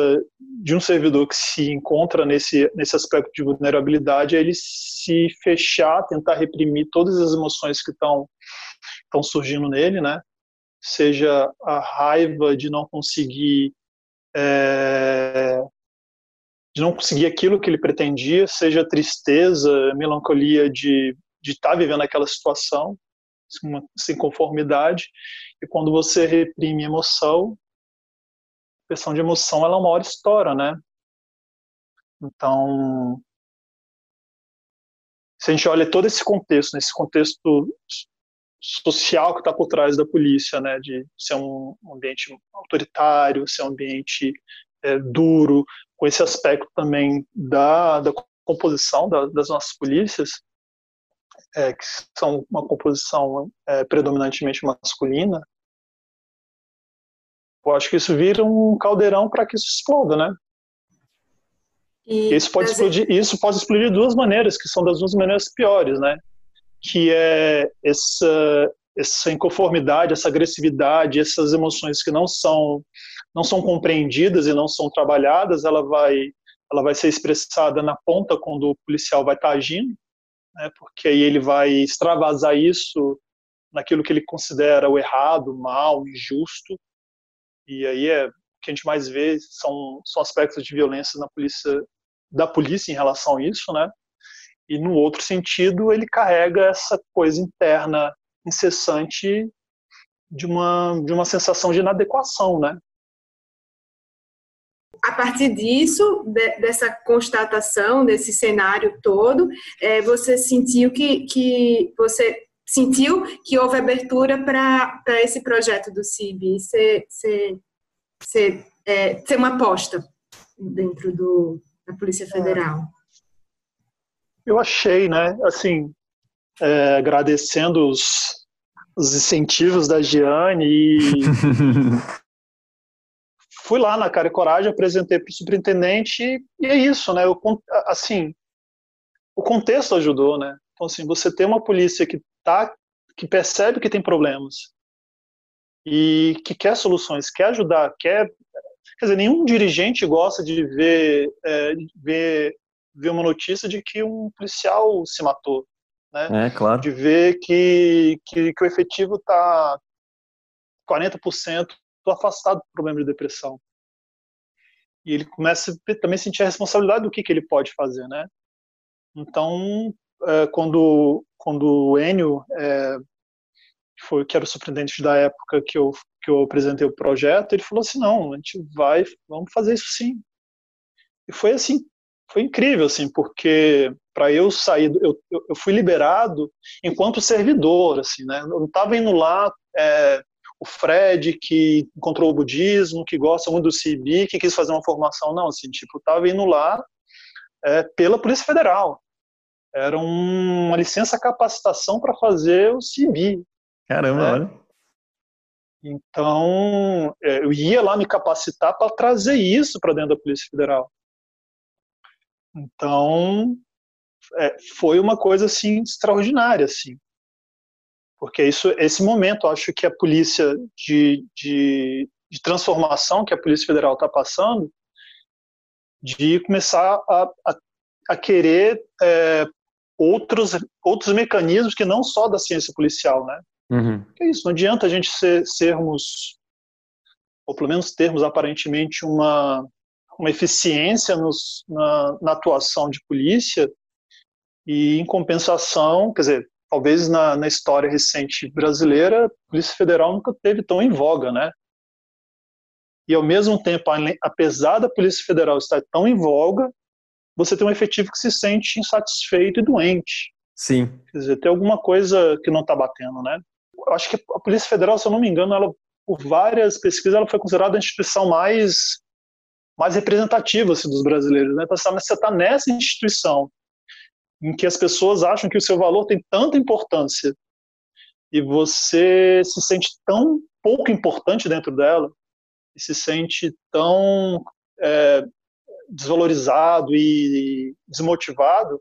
de um servidor que se encontra nesse, nesse aspecto de vulnerabilidade é ele se fechar, tentar reprimir todas as emoções que estão surgindo nele, né? Seja a raiva de não conseguir é, de não conseguir aquilo que ele pretendia, seja tristeza, melancolia de estar tá vivendo aquela situação, sem conformidade, e quando você reprime emoção, a questão de emoção ela uma hora estoura, né? Então, se a gente olha todo esse contexto, nesse contexto social que está por trás da polícia, né, de ser um ambiente autoritário, ser um ambiente é, duro, com esse aspecto também da, da composição da, das nossas polícias, é, que são uma composição é, predominantemente masculina, eu acho que isso vira um caldeirão para que isso exploda, né? E isso pode explodir, isso pode explodir de duas maneiras, que são das duas maneiras piores, né? Que é essa essa inconformidade, essa agressividade, essas emoções que não são não são compreendidas e não são trabalhadas, ela vai ela vai ser expressada na ponta quando o policial vai estar agindo, né? Porque aí ele vai extravasar isso naquilo que ele considera o errado, o mal, o injusto, e aí é o que a gente mais vê são, são aspectos de violência na polícia da polícia em relação a isso, né? E no outro sentido, ele carrega essa coisa interna incessante de uma de uma sensação de inadequação, né? A partir disso, de, dessa constatação, desse cenário todo, é, você sentiu que, que você sentiu que houve abertura para esse projeto do CIB ser, ser, ser, é, ser uma aposta dentro do, da Polícia é. Federal? Eu achei, né? Assim, é, agradecendo os, os incentivos da Giane e fui lá na Cara e Coragem, apresentei para o superintendente e, e é isso, né? Eu, assim, o contexto ajudou, né? Então, assim, você tem uma polícia que tá, que percebe que tem problemas e que quer soluções, quer ajudar, quer. Quer dizer, nenhum dirigente gosta de ver, é, ver, ver uma notícia de que um policial se matou. Né? É, claro. De ver que, que, que o efetivo está 40% afastado do problema de depressão. E ele começa a também sentir a responsabilidade do que, que ele pode fazer, né? Então, quando, quando o Enio, é, foi, que era o surpreendente da época que eu, que eu apresentei o projeto, ele falou assim, não, a gente vai, vamos fazer isso sim. E foi assim, foi incrível, assim, porque para eu sair, eu, eu fui liberado enquanto servidor, assim, né? Eu não estava indo lá, é, o Fred que encontrou o budismo, que gosta muito do CIB, que quis fazer uma formação, não, assim, tipo, estava indo lá é, pela Polícia Federal. Era uma licença capacitação para fazer o CIB. Caramba, né? olha. Então, é, eu ia lá me capacitar para trazer isso para dentro da Polícia Federal. Então, é, foi uma coisa assim extraordinária, assim, porque isso, esse momento, acho que a polícia de, de, de transformação que a Polícia Federal está passando, de começar a, a, a querer é, outros, outros mecanismos que não só da ciência policial, né? Uhum. É isso, não adianta a gente ser, sermos, ou pelo menos termos aparentemente uma, uma eficiência nos, na, na atuação de polícia e, em compensação, quer dizer, talvez na, na história recente brasileira, a Polícia Federal nunca teve tão em voga, né? E ao mesmo tempo, apesar da Polícia Federal estar tão em voga, você tem um efetivo que se sente insatisfeito e doente. Sim. Quer dizer, tem alguma coisa que não está batendo, né? Eu acho que a Polícia Federal, se eu não me engano, ela, por várias pesquisas, ela foi considerada a instituição mais mais representativa assim, dos brasileiros. Né? Então, você está nessa instituição em que as pessoas acham que o seu valor tem tanta importância e você se sente tão pouco importante dentro dela e se sente tão é, desvalorizado e desmotivado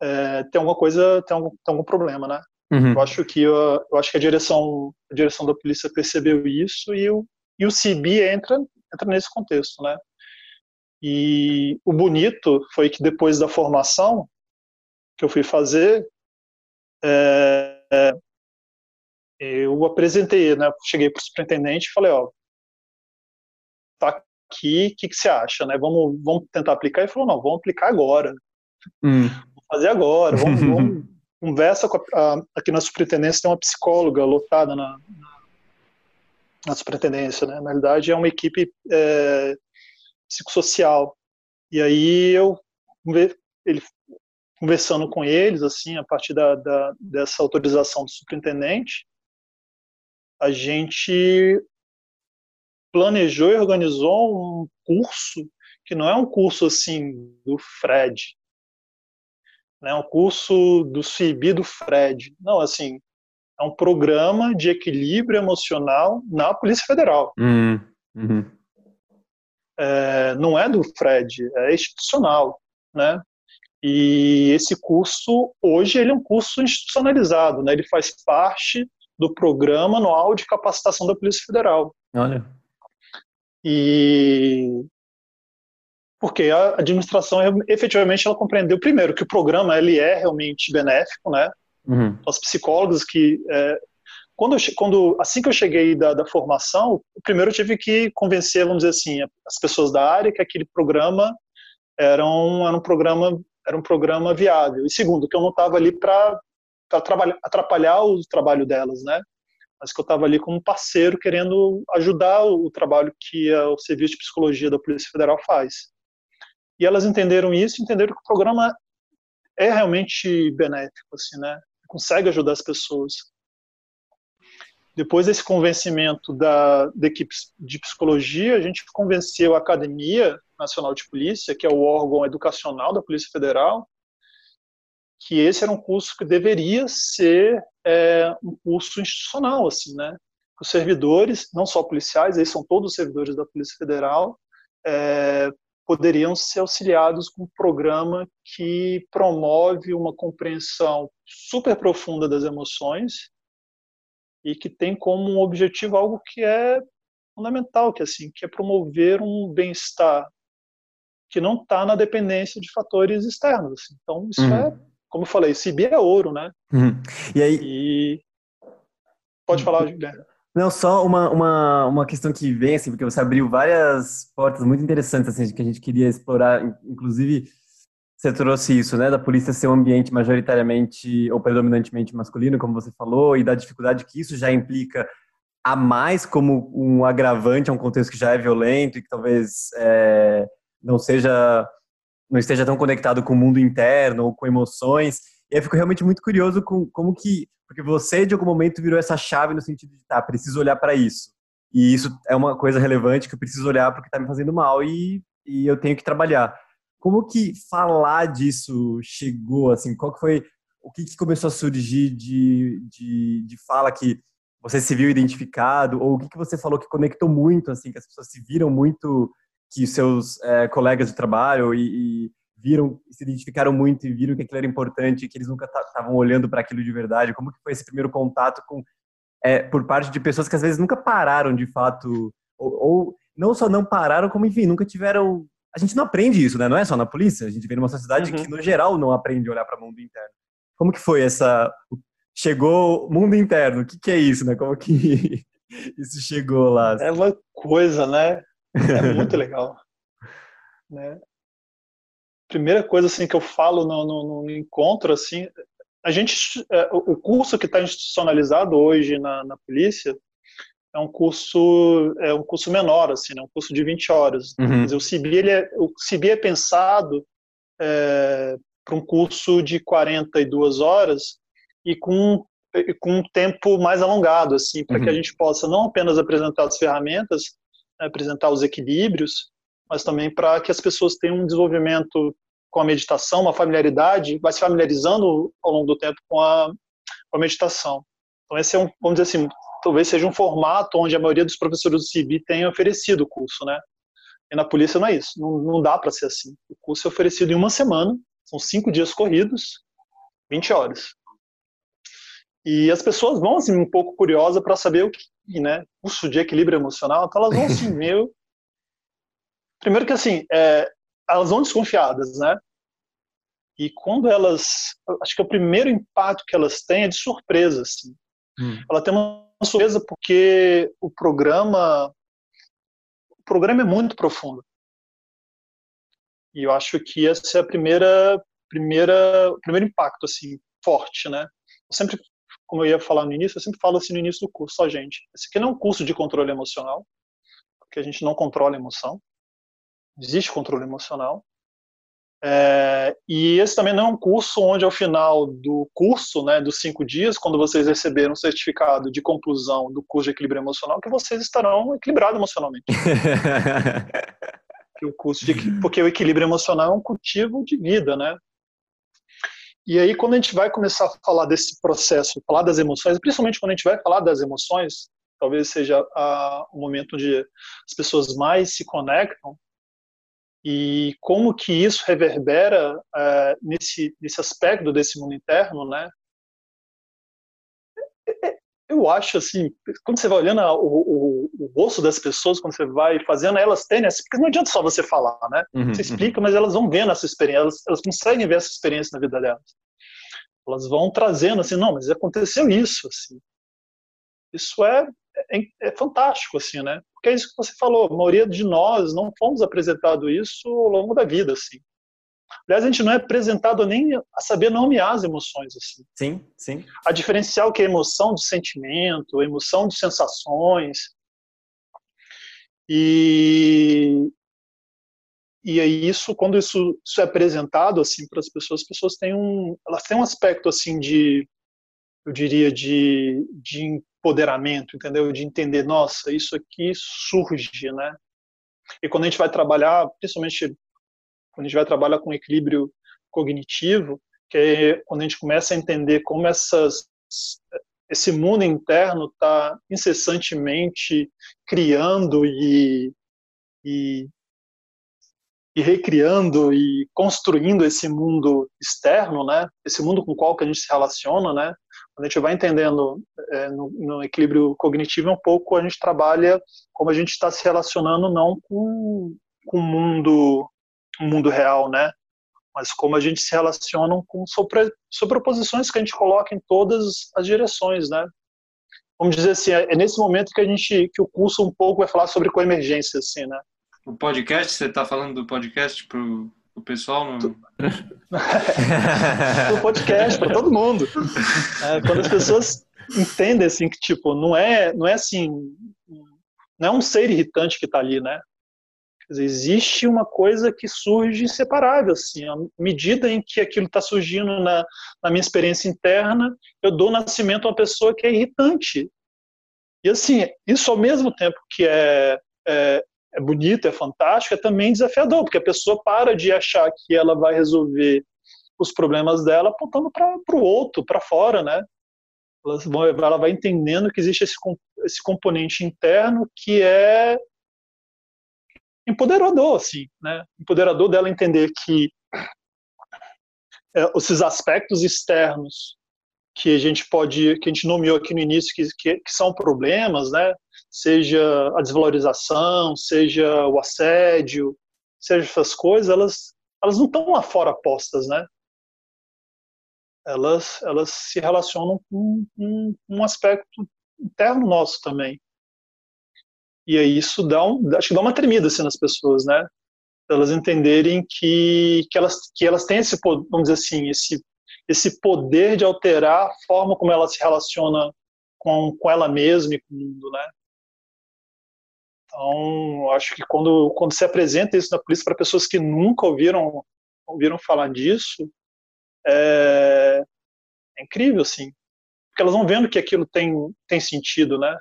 é, tem alguma coisa, tem algum, tem algum problema, né? Uhum. Eu acho que eu, eu, acho que a direção, a direção da polícia percebeu isso e o, e o CIB entra, entra nesse contexto, né? E o bonito foi que depois da formação que eu fui fazer, é, é, eu apresentei, né? Cheguei para o superintendente e falei, ó, tá aqui, o que, que você acha, né? Vamos, vamos tentar aplicar? Ele falou, não, vamos aplicar agora. Hum. Vamos fazer agora, vamos, vamos conversa com a, a, aqui na superintendência tem uma psicóloga lotada na, na, na superintendência, né? Na realidade é uma equipe é, psicossocial. E aí eu ele conversando com eles assim a partir da, da, dessa autorização do superintendente a gente planejou e organizou um curso que não é um curso assim do Fred né, um curso do CIB do Fred. Não, assim, é um programa de equilíbrio emocional na Polícia Federal. Uhum. Uhum. É, não é do Fred, é institucional, né? E esse curso, hoje, ele é um curso institucionalizado, né? Ele faz parte do programa anual de capacitação da Polícia Federal. Olha. E porque a administração efetivamente ela compreendeu primeiro que o programa ele é realmente benéfico, né? Uhum. Os psicólogos que é, quando, eu, quando assim que eu cheguei da, da formação, primeiro eu tive que convencer, vamos dizer assim, as pessoas da área que aquele programa era um, era um programa era um programa viável. E segundo, que eu não estava ali para atrapalhar o trabalho delas, né? Mas que eu estava ali como parceiro querendo ajudar o trabalho que o Serviço de Psicologia da Polícia Federal faz. E elas entenderam isso, entenderam que o programa é realmente benéfico, assim, né? Consegue ajudar as pessoas. Depois desse convencimento da, da equipe de psicologia, a gente convenceu a Academia Nacional de Polícia, que é o órgão educacional da Polícia Federal, que esse era um curso que deveria ser é, um curso institucional, assim, né? Os servidores, não só policiais, eles são todos servidores da Polícia Federal, é, poderiam ser auxiliados com um programa que promove uma compreensão super profunda das emoções e que tem como objetivo algo que é fundamental, que é assim, que é promover um bem-estar que não está na dependência de fatores externos. Assim. Então isso uhum. é, como eu falei, CIB é ouro, né? Uhum. E aí? E... Pode falar, Guilherme. Não, só uma, uma, uma questão que vem, assim, porque você abriu várias portas muito interessantes, assim, que a gente queria explorar, inclusive você trouxe isso, né, da polícia ser um ambiente majoritariamente ou predominantemente masculino, como você falou, e da dificuldade que isso já implica a mais como um agravante a um contexto que já é violento e que talvez é, não seja, não esteja tão conectado com o mundo interno ou com emoções. E eu fico realmente muito curioso com como que porque você, de algum momento, virou essa chave no sentido de, tá, preciso olhar para isso. E isso é uma coisa relevante que eu preciso olhar porque está me fazendo mal e, e eu tenho que trabalhar. Como que falar disso chegou, assim, qual que foi, o que, que começou a surgir de, de, de fala que você se viu identificado, ou o que, que você falou que conectou muito, assim, que as pessoas se viram muito, que seus é, colegas de trabalho e, e viram, se identificaram muito e viram que aquilo era importante, que eles nunca estavam olhando para aquilo de verdade? Como que foi esse primeiro contato com é, por parte de pessoas que às vezes nunca pararam de fato, ou, ou, não só não pararam, como enfim, nunca tiveram. A gente não aprende isso, né? Não é só na polícia. A gente vem numa sociedade uhum. que no geral não aprende a olhar para o mundo interno. Como que foi essa? Chegou mundo interno. O que, que é isso, né? Como que isso chegou lá? É uma coisa, né? É muito legal. né? primeira coisa assim que eu falo no, no, no encontro assim a gente é, o curso que está institucionalizado hoje na, na, polícia é um curso é um curso menor assim né? um curso de 20 horas uhum. dizer, o CIB ele é, o CIB é pensado é, para um curso de 42 horas e com com um tempo mais alongado assim para uhum. que a uhum. gente possa não apenas apresentar as ferramentas apresentar os equilíbrios mas também para que as pessoas tenham um desenvolvimento com a meditação, uma familiaridade, vai se familiarizando ao longo do tempo com a, com a meditação. Então esse é um, vamos dizer assim, talvez seja um formato onde a maioria dos professores do CIB tem oferecido o curso, né? E na polícia não é isso, não, não dá para ser assim. O curso é oferecido em uma semana, são cinco dias corridos, 20 horas. E as pessoas vão assim um pouco curiosas para saber o que, né, curso de equilíbrio emocional, então elas vão assim, meio Primeiro que assim, é, elas vão desconfiadas, né? E quando elas, acho que o primeiro impacto que elas têm é de surpresa, assim. Hum. Ela tem uma surpresa porque o programa, o programa é muito profundo. E eu acho que esse é a primeira, primeira, primeiro impacto assim forte, né? Eu sempre, como eu ia falar no início, eu sempre falo assim no início do curso, ó, gente, esse aqui não é um curso de controle emocional, porque a gente não controla a emoção. Existe controle emocional. É, e esse também não é um curso onde, ao final do curso, né, dos cinco dias, quando vocês receberam o certificado de conclusão do curso de equilíbrio emocional, que vocês estarão equilibrados emocionalmente. o curso de, porque o equilíbrio emocional é um cultivo de vida, né? E aí, quando a gente vai começar a falar desse processo, falar das emoções, principalmente quando a gente vai falar das emoções, talvez seja a, o momento onde as pessoas mais se conectam, e como que isso reverbera uh, nesse, nesse aspecto desse mundo interno, né? Eu acho assim, quando você vai olhando o, o, o rosto das pessoas, quando você vai fazendo, elas têm essa, porque não adianta só você falar, né? Uhum, você uhum. explica, uhum. mas elas vão vendo essa experiência, elas, elas conseguem ver essa experiência na vida delas. Elas vão trazendo assim, não, mas aconteceu isso, assim. Isso é, é, é fantástico, assim, né? Porque é isso que você falou, a maioria de nós não fomos apresentado isso ao longo da vida, assim. Aliás, a gente não é apresentado nem a saber nomear as emoções, assim. Sim, sim. A diferenciar o que é emoção de sentimento, emoção de sensações. E, e aí isso, quando isso, isso é apresentado, assim, para as pessoas, as pessoas têm um, elas têm um aspecto, assim, de, eu diria, de, de empoderamento, entendeu? De entender, nossa, isso aqui surge, né? E quando a gente vai trabalhar, principalmente quando a gente vai trabalhar com equilíbrio cognitivo, que é quando a gente começa a entender como essas esse mundo interno está incessantemente criando e, e, e, recriando e construindo esse mundo externo, né? Esse mundo com o qual que a gente se relaciona, né? Quando a gente vai entendendo é, no, no, equilíbrio cognitivo, é um pouco a gente trabalha como a gente está se relacionando não com, com o mundo, mundo real, né? Mas como a gente se relaciona com sobre, sobreposições que a gente coloca em todas as direções, né? Vamos dizer assim, é, é nesse momento que a gente, que o curso um pouco vai falar sobre coemergência, assim, né? O podcast, você está falando do podcast para o pessoal? No... o podcast para todo mundo. É, quando as pessoas entendem assim que tipo não é não é assim não é um ser irritante que está ali, né? Dizer, existe uma coisa que surge inseparável, assim, à medida em que aquilo está surgindo na, na, minha experiência interna, eu dou nascimento a uma pessoa que é irritante. E assim, isso ao mesmo tempo que é, é, é bonito, é fantástico, é também desafiador, porque a pessoa para de achar que ela vai resolver os problemas dela apontando para o outro, para fora, né? Ela vai entendendo que existe esse, esse componente interno que é empoderador, assim, né? Empoderador dela entender que é, esses aspectos externos que a gente pode, que a gente nomeou aqui no início, que, que, que são problemas, né? seja a desvalorização, seja o assédio, seja essas coisas, elas, elas não estão lá fora postas, né? Elas, elas se relacionam com um, um aspecto interno nosso também. E aí isso dá um, acho que dá uma tremida assim nas pessoas, né? Elas entenderem que, que, elas, que elas têm esse, vamos dizer assim, esse, esse poder de alterar a forma como ela se relaciona com, com ela mesma e com o mundo, né? Então, acho que quando, quando se apresenta isso na polícia para pessoas que nunca ouviram, ouviram falar disso, é, é incrível, assim. Porque elas vão vendo que aquilo tem, tem sentido, né?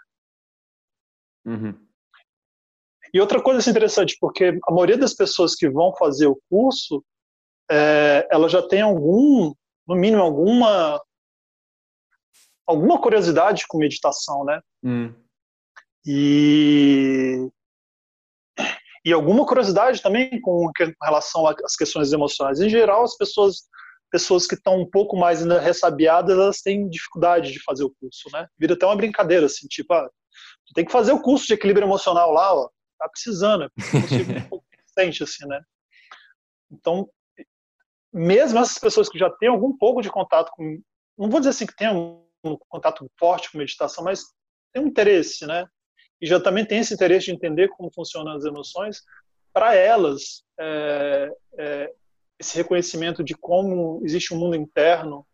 Uhum. E outra coisa assim, interessante, porque a maioria das pessoas que vão fazer o curso, é, ela já tem algum, no mínimo, alguma alguma curiosidade com meditação, né? Hum. E, e alguma curiosidade também com relação às questões emocionais. Em geral, as pessoas pessoas que estão um pouco mais ressabiadas, elas têm dificuldade de fazer o curso, né? Vira até uma brincadeira, assim, tipo, ah, tem que fazer o curso de equilíbrio emocional lá, ó, tá precisando, é um pouco recente, assim, né? Então, mesmo essas pessoas que já têm algum pouco de contato com, não vou dizer assim que tem um, um contato forte com meditação, mas tem um interesse, né? E já também tem esse interesse de entender como funcionam as emoções, para elas, é, é, esse reconhecimento de como existe um mundo interno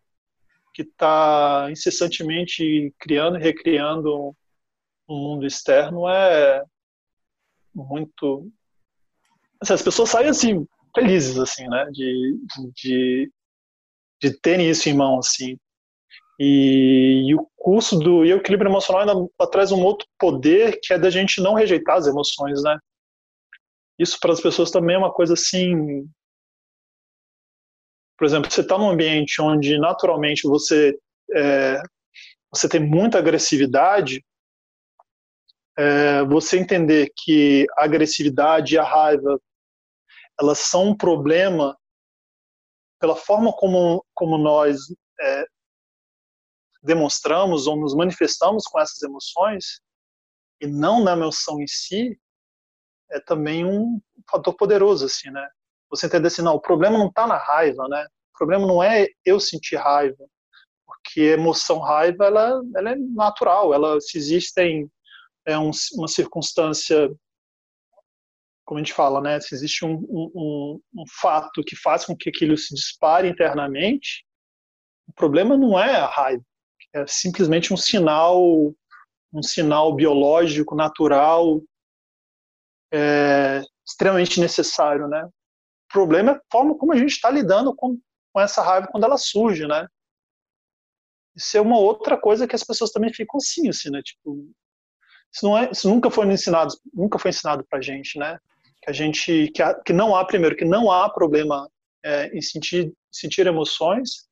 que está incessantemente criando e recriando um mundo externo é muito assim, as pessoas saem assim felizes assim né de, de, de terem isso em mão assim. E, e o curso do e o equilíbrio emocional ainda traz um outro poder que é da gente não rejeitar as emoções né. Isso para as pessoas também é uma coisa assim por exemplo, você está num ambiente onde naturalmente você é, você tem muita agressividade, é, você entender que a agressividade e a raiva elas são um problema pela forma como, como nós é, demonstramos ou nos manifestamos com essas emoções e não na emoção em si é também um fator poderoso assim né você entender assim, não, o problema não está na raiva, né? O problema não é eu sentir raiva, porque emoção raiva ela, ela é natural, ela se existem é um, uma circunstância como a gente fala, né? Se existe um, um, um, fato que faz com que aquilo se dispare internamente, o problema não é a raiva, é simplesmente um sinal, um sinal biológico, natural, é, extremamente necessário, né? problema é a forma como a gente está lidando com, com essa raiva quando ela surge, né? Isso é uma outra coisa que as pessoas também ficam assim, assim, né? Tipo, isso, não é, isso nunca foi ensinado, nunca foi ensinado para gente, né? Que a gente, que, a, que não há primeiro, que não há problema é, em sentir, sentir emoções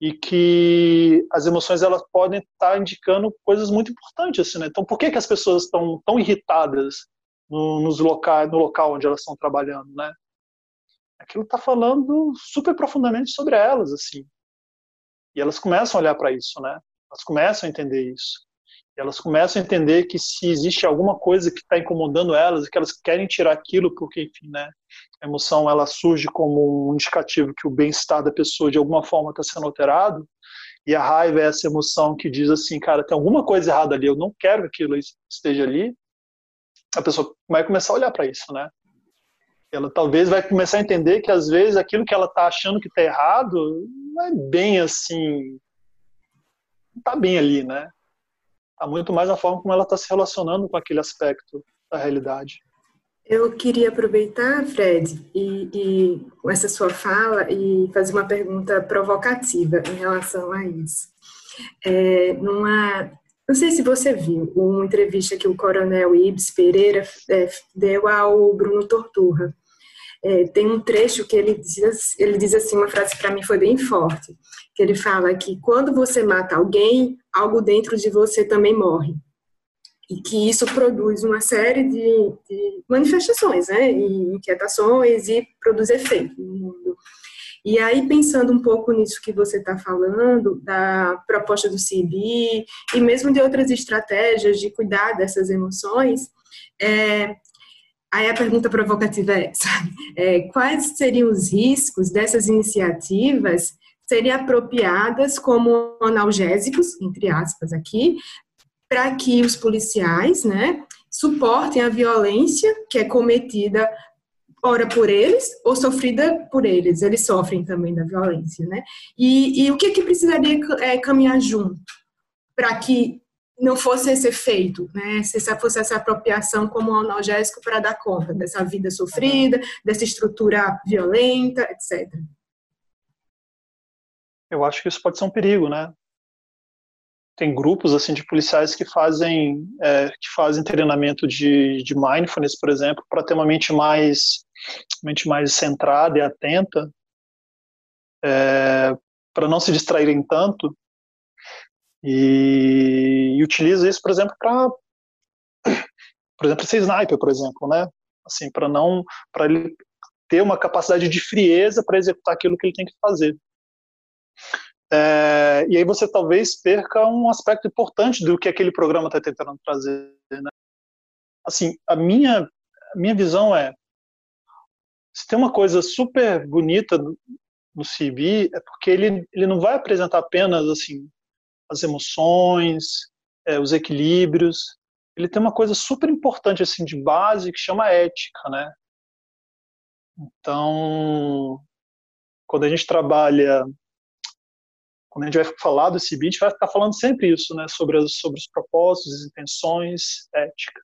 e que as emoções elas podem estar tá indicando coisas muito importantes, assim, né? Então, por que que as pessoas estão tão irritadas no, nos locais, no local onde elas estão trabalhando, né? aquilo está falando super profundamente sobre elas, assim. E elas começam a olhar para isso, né? Elas começam a entender isso. Elas começam a entender que se existe alguma coisa que está incomodando elas que elas querem tirar aquilo, porque, enfim, né? A emoção ela surge como um indicativo que o bem-estar da pessoa de alguma forma está sendo alterado. E a raiva é essa emoção que diz assim, cara, tem alguma coisa errada ali, eu não quero que aquilo esteja ali. A pessoa vai começar a olhar para isso, né? ela talvez vai começar a entender que às vezes aquilo que ela está achando que está errado não é bem assim, não está bem ali, né? Está muito mais na forma como ela está se relacionando com aquele aspecto da realidade. Eu queria aproveitar, Fred, e, e com essa sua fala e fazer uma pergunta provocativa em relação a isso. É, numa, não sei se você viu uma entrevista que o coronel Ibs Pereira é, deu ao Bruno Torturra. É, tem um trecho que ele diz, ele diz assim, uma frase que para mim foi bem forte, que ele fala que quando você mata alguém, algo dentro de você também morre. E que isso produz uma série de, de manifestações, né, e inquietações e produz efeito no mundo. E aí, pensando um pouco nisso que você está falando, da proposta do CIB e mesmo de outras estratégias de cuidar dessas emoções, é, Aí a pergunta provocativa é, é, quais seriam os riscos dessas iniciativas serem apropriadas como analgésicos, entre aspas aqui, para que os policiais, né, suportem a violência que é cometida ora por eles ou sofrida por eles. Eles sofrem também da violência, né? E, e o que que precisaria é, caminhar junto para que não fosse esse efeito, né? se essa fosse essa apropriação como analgésico para dar conta dessa vida sofrida, dessa estrutura violenta, etc. Eu acho que isso pode ser um perigo, né? Tem grupos assim de policiais que fazem é, que fazem treinamento de, de mindfulness, por exemplo, para ter uma mente mais mente mais centrada e atenta, é, para não se distraírem tanto e, e utiliza isso, por exemplo, para por exemplo, ser sniper, por exemplo, né? Assim, para não para ele ter uma capacidade de frieza para executar aquilo que ele tem que fazer. É, e aí você talvez perca um aspecto importante do que aquele programa está tentando trazer. Né? Assim, a minha, a minha visão é se tem uma coisa super bonita no, no CB é porque ele, ele não vai apresentar apenas assim as emoções, é, os equilíbrios. Ele tem uma coisa super importante assim de base que chama ética, né? Então, quando a gente trabalha quando a gente vai falar do CB, a gente vai estar falando sempre isso, né, sobre, as, sobre os propósitos, as intenções, ética.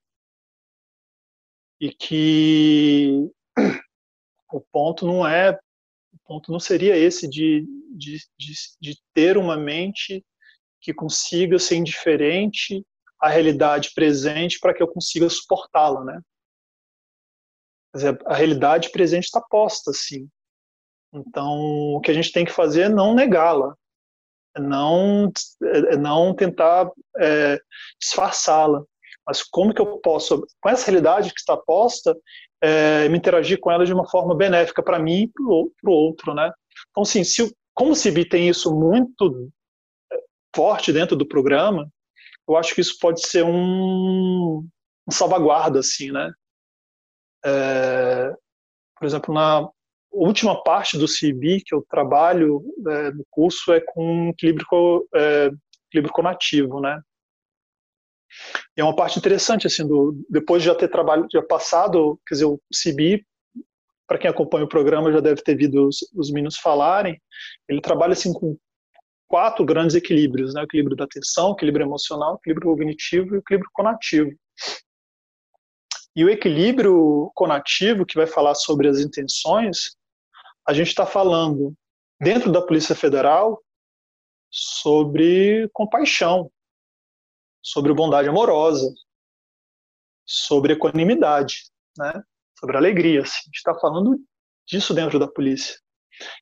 E que o ponto não é, o ponto não seria esse de, de, de, de ter uma mente que consiga ser indiferente à realidade presente para que eu consiga suportá-la, né? Dizer, a realidade presente está posta, sim. Então, o que a gente tem que fazer é não negá-la, é não, é não tentar é, disfarçá-la. Mas como que eu posso, com essa realidade que está posta, é, me interagir com ela de uma forma benéfica para mim e para o outro, né? Então, assim, se, como o CIB tem isso muito forte dentro do programa, eu acho que isso pode ser um, um salvaguarda, assim, né? É, por exemplo, na última parte do CIB que eu trabalho é, no curso é com equilíbrio, é, equilíbrio conativo, né? E é uma parte interessante, assim, do, depois de já ter trabalho, já passado, quer dizer, o CIB, para quem acompanha o programa já deve ter visto os, os meninos falarem, ele trabalha, assim, com quatro grandes equilíbrios, né? O equilíbrio da atenção, equilíbrio emocional, equilíbrio cognitivo e equilíbrio conativo. E o equilíbrio conativo, que vai falar sobre as intenções, a gente está falando, dentro da Polícia Federal, sobre compaixão, sobre bondade amorosa, sobre equanimidade, né? sobre alegria. Assim. A gente está falando disso dentro da polícia,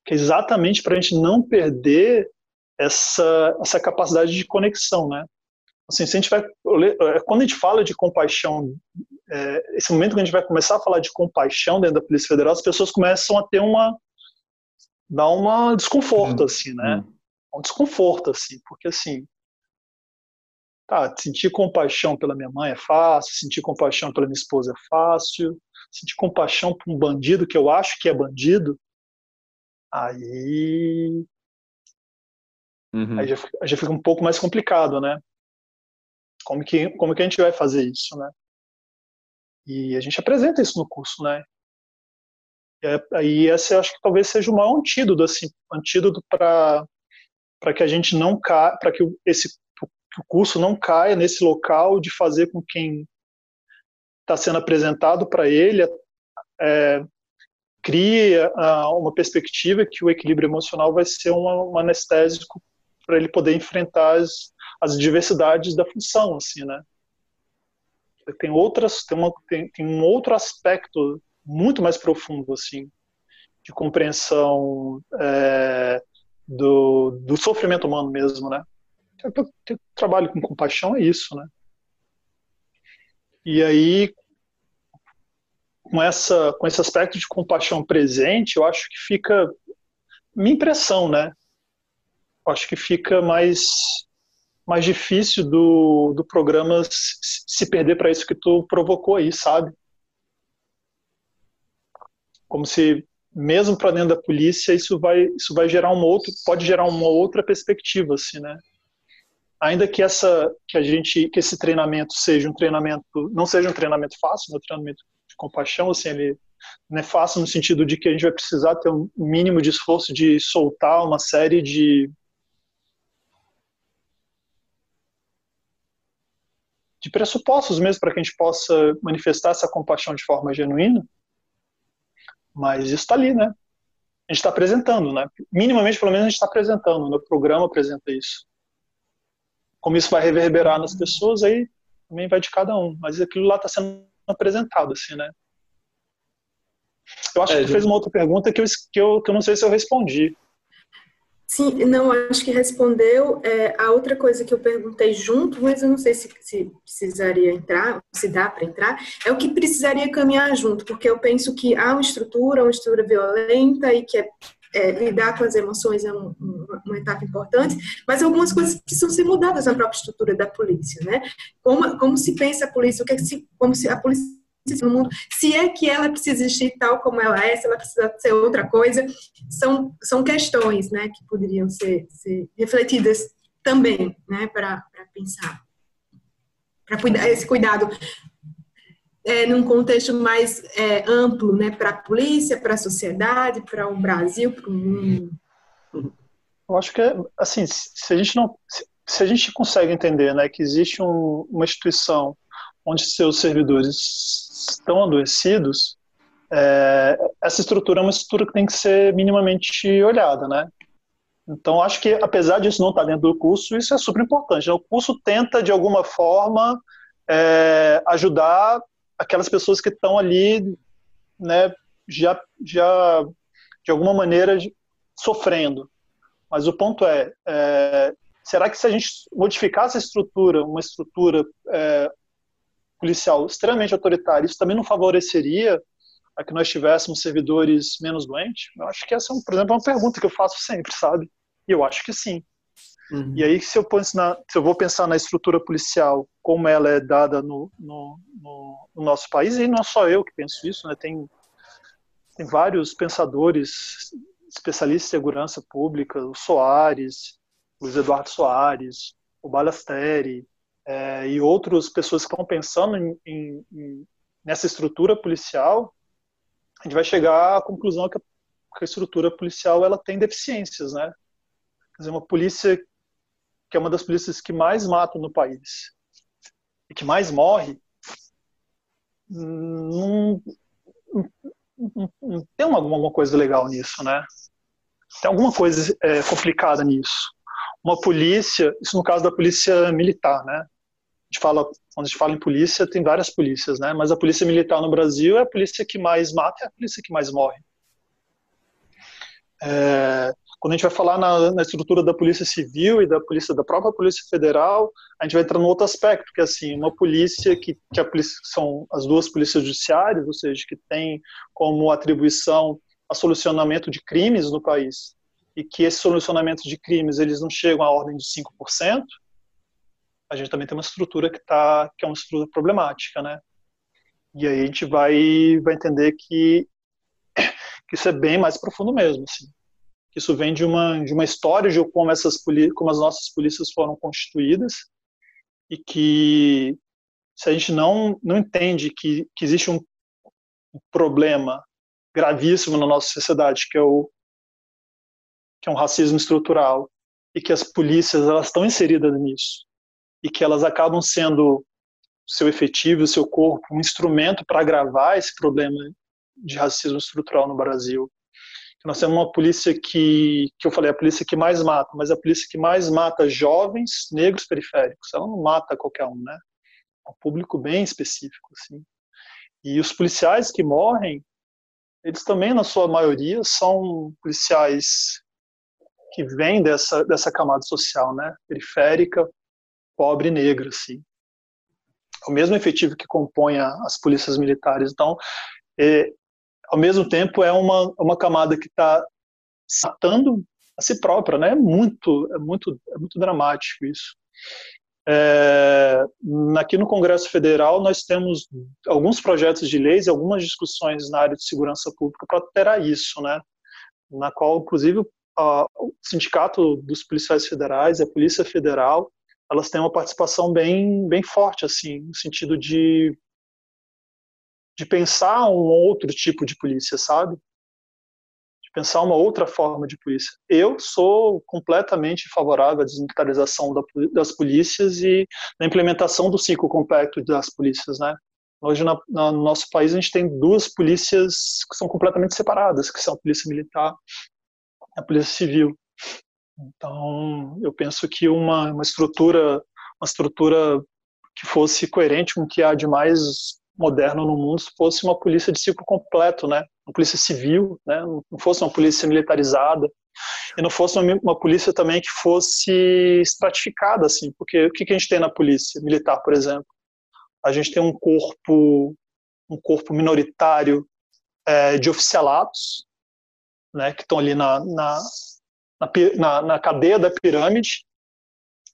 que é exatamente para a gente não perder essa, essa capacidade de conexão, né? Assim, se a gente vai, é, quando a gente fala de compaixão, é, esse momento que a gente vai começar a falar de compaixão dentro da Polícia Federal, as pessoas começam a ter uma, dá uma desconforto, uhum. assim, né? Uhum. Um desconforto, assim, porque assim, Tá, sentir compaixão pela minha mãe é fácil, sentir compaixão pela minha esposa é fácil, sentir compaixão por um bandido que eu acho que é bandido, aí. Uhum. Aí já, já fica um pouco mais complicado, né? Como que, como que a gente vai fazer isso, né? E a gente apresenta isso no curso, né? E aí esse acho que talvez seja o maior antídoto, assim, antídoto para que a gente não caia, para que esse que o curso não caia nesse local de fazer com quem está sendo apresentado para ele é, crie uh, uma perspectiva que o equilíbrio emocional vai ser um anestésico para ele poder enfrentar as, as diversidades da função, assim, né? Tem outras, tem, uma, tem, tem um outro aspecto muito mais profundo, assim, de compreensão é, do, do sofrimento humano mesmo, né? eu trabalho com compaixão é isso, né? E aí, com, essa, com esse aspecto de compaixão presente, eu acho que fica. Minha impressão, né? Acho que fica mais, mais difícil do, do programa se perder para isso que tu provocou aí, sabe? Como se, mesmo para dentro da polícia, isso vai, isso vai gerar um outro, pode gerar uma outra perspectiva, assim, né? ainda que essa que a gente que esse treinamento seja um treinamento não seja um treinamento fácil, né, um treinamento de compaixão, assim, ele não é fácil no sentido de que a gente vai precisar ter um mínimo de esforço de soltar uma série de de pressupostos mesmo para que a gente possa manifestar essa compaixão de forma genuína. Mas isso está ali, né? A gente está apresentando, né? Minimamente, pelo menos, a gente está apresentando. No programa apresenta isso. Como isso vai reverberar nas pessoas, aí também vai de cada um. Mas aquilo lá está sendo apresentado, assim, né? Eu acho é, que tu fez uma outra pergunta que eu, que, eu, que eu não sei se eu respondi. Sim, não, acho que respondeu. É, a outra coisa que eu perguntei junto, mas eu não sei se, se precisaria entrar, se dá para entrar, é o que precisaria caminhar junto, porque eu penso que há uma estrutura, uma estrutura violenta e que é é, lidar com as emoções é um, um, uma etapa importante, mas algumas coisas precisam ser mudadas na própria estrutura da polícia, né? Como, como se pensa a polícia, o que, é que se, como se a polícia no mundo, se é que ela precisa existir tal como ela é, se ela precisa ser outra coisa, são, são questões, né, que poderiam ser, ser refletidas também, né, para pensar, para cuidar esse cuidado é, num contexto mais é, amplo, né, para a polícia, para a sociedade, para o Brasil, para o mundo. Eu acho que, assim, se a gente não, se a gente consegue entender, né, que existe um, uma instituição onde seus servidores estão adoecidos, é, essa estrutura é uma estrutura que tem que ser minimamente olhada, né? Então, acho que, apesar disso não estar dentro do curso, isso é super importante. Né? O curso tenta, de alguma forma, é, ajudar aquelas pessoas que estão ali, né, já, já de alguma maneira sofrendo. Mas o ponto é, é será que se a gente modificasse a estrutura, uma estrutura é, policial extremamente autoritária, isso também não favoreceria a que nós tivéssemos servidores menos doentes? Eu acho que essa, é, por exemplo, é uma pergunta que eu faço sempre, sabe? E eu acho que sim. Uhum. E aí, se eu, na, se eu, vou pensar na estrutura policial, como ela é dada no, no, no, no nosso país, e não é só eu que penso isso, né? tem, tem vários pensadores, especialistas em segurança pública, o Soares, Luiz Eduardo Soares, o Balasteri, é, e outras pessoas que estão pensando em, em, em, nessa estrutura policial, a gente vai chegar à conclusão que a, que a estrutura policial ela tem deficiências, né? Quer dizer, uma polícia que é uma das polícias que mais matam no país e que mais morre, não, não, não tem alguma coisa legal nisso, né? Tem alguma coisa é, complicada nisso. Uma polícia, isso no caso da polícia militar, né? Gente fala, quando a gente fala em polícia, tem várias polícias, né? Mas a polícia militar no Brasil é a polícia que mais mata, é a polícia que mais morre. É, quando a gente vai falar na, na, estrutura da Polícia Civil e da polícia da própria Polícia Federal, a gente vai entrar num outro aspecto, que é assim, uma polícia que, que a polícia, são as duas polícias judiciárias, ou seja, que tem como atribuição a solucionamento de crimes no país, e que esse solucionamento de crimes eles não chegam à ordem de 5%, a gente também tem uma estrutura que tá que é uma estrutura problemática, né? E aí a gente vai vai entender que que isso é bem mais profundo mesmo, assim que isso vem de uma, de uma história de como, essas, como as nossas polícias foram constituídas e que se a gente não, não entende que, que existe um problema gravíssimo na nossa sociedade, que é o que é um racismo estrutural e que as polícias elas estão inseridas nisso e que elas acabam sendo seu efetivo, seu corpo, um instrumento para agravar esse problema de racismo estrutural no Brasil nós temos uma polícia que, que eu falei, a polícia que mais mata, mas a polícia que mais mata jovens negros periféricos. Ela não mata qualquer um, né? É um público bem específico, assim. E os policiais que morrem, eles também, na sua maioria, são policiais que vêm dessa, dessa camada social, né? Periférica, pobre e negra, assim. O mesmo efetivo que compõe as polícias militares. Então, é, ao mesmo tempo é uma, uma camada que está matando a si própria, né? É muito, é muito, é muito dramático isso. É, aqui no Congresso Federal nós temos alguns projetos de leis, algumas discussões na área de segurança pública para alterar isso, né? Na qual, inclusive, a, o Sindicato dos Policiais Federais, a Polícia Federal, elas têm uma participação bem, bem forte, assim, no sentido de de pensar um outro tipo de polícia, sabe? De pensar uma outra forma de polícia. Eu sou completamente favorável à desmilitarização das polícias e da implementação do ciclo completo das polícias, né? Hoje, na, no nosso país, a gente tem duas polícias que são completamente separadas, que são a polícia militar e a polícia civil. Então, eu penso que uma, uma estrutura uma estrutura que fosse coerente com o que há de mais moderno no mundo se fosse uma polícia de ciclo completo, né? Uma polícia civil, né? Não fosse uma polícia militarizada e não fosse uma, uma polícia também que fosse estratificada, assim, porque o que, que a gente tem na polícia militar, por exemplo? A gente tem um corpo, um corpo minoritário é, de oficialatos, né, que estão ali na, na, na, na, cadeia da pirâmide,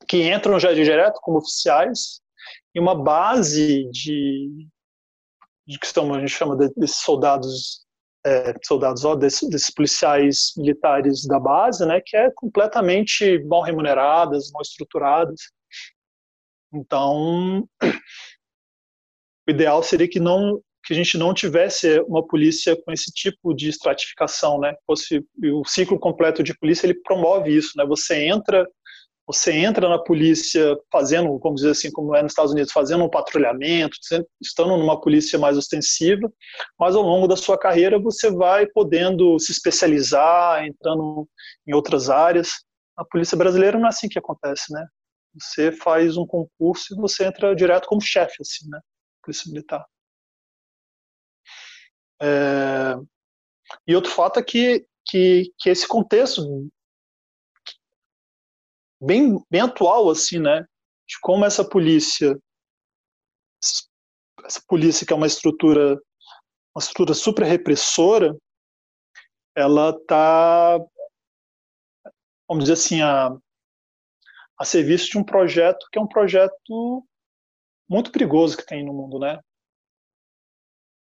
que entram já direto como oficiais, e uma base de, de que estão, a gente chama de, desses soldados, é, soldados ó, desses, desses, policiais militares da base, né, que é completamente mal remuneradas, mal estruturadas. Então, o ideal seria que não que a gente não tivesse uma polícia com esse tipo de estratificação, né? Fosse o ciclo completo de polícia ele promove isso, né? Você entra você entra na polícia fazendo, vamos dizer assim, como é nos Estados Unidos, fazendo um patrulhamento, estando numa polícia mais ostensiva, mas ao longo da sua carreira você vai podendo se especializar, entrando em outras áreas. A polícia brasileira não é assim que acontece, né? Você faz um concurso e você entra direto como chefe, assim, né? Polícia Militar. É... E outro fato é que, que, que esse contexto bem, bem atual, assim, né? De como essa polícia, essa polícia que é uma estrutura, uma estrutura super repressora, ela está, vamos dizer assim, a, a serviço de um projeto que é um projeto muito perigoso que tem no mundo, né?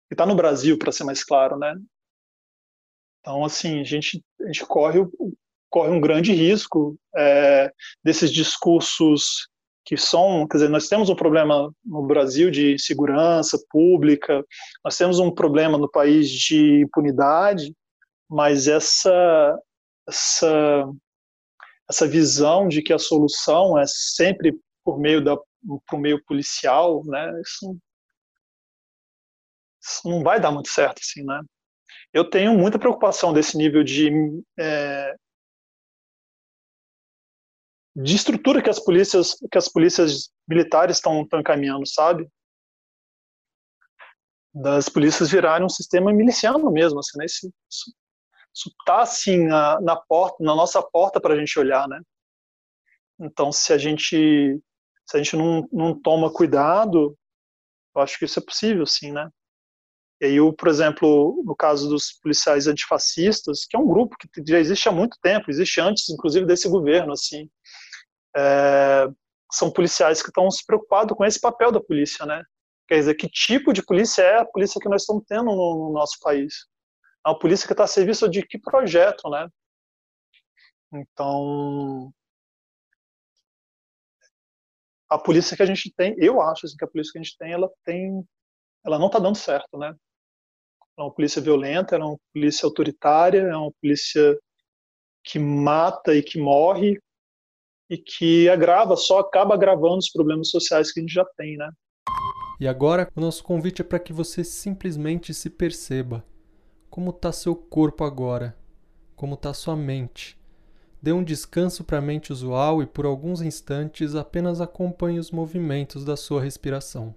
Que está no Brasil, para ser mais claro, né? Então, assim, a gente, a gente corre corre um grande risco é, desses discursos que são, quer dizer, nós temos um problema no Brasil de segurança pública, nós temos um problema no país de impunidade, mas essa essa essa visão de que a solução é sempre por meio da por meio policial, né? Isso não vai dar muito certo assim, né? Eu tenho muita preocupação desse nível de é, de estrutura que as polícias que as polícias militares estão encaminhando, sabe? Das polícias virarem um sistema miliciano mesmo, assim, né? Isso, isso, tá assim na, na porta, na nossa porta para a gente olhar, né? Então, se a gente se a gente não, não toma cuidado, eu acho que isso é possível, sim, né? E aí, por exemplo, no caso dos policiais antifascistas, que é um grupo que já existe há muito tempo, existe antes, inclusive, desse governo, assim, é, são policiais que estão se preocupados com esse papel da polícia, né? Quer dizer, que tipo de polícia é a polícia que nós estamos tendo no, no nosso país? É uma polícia que está a serviço de que projeto, né? Então, a polícia que a gente tem, eu acho assim, que a polícia que a gente tem, ela tem, ela não está dando certo, né? É uma polícia violenta, é uma polícia autoritária, é uma polícia que mata e que morre e que agrava, só acaba agravando os problemas sociais que a gente já tem, né? E agora, o nosso convite é para que você simplesmente se perceba. Como está seu corpo agora? Como está sua mente? Dê um descanso para a mente usual e por alguns instantes apenas acompanhe os movimentos da sua respiração.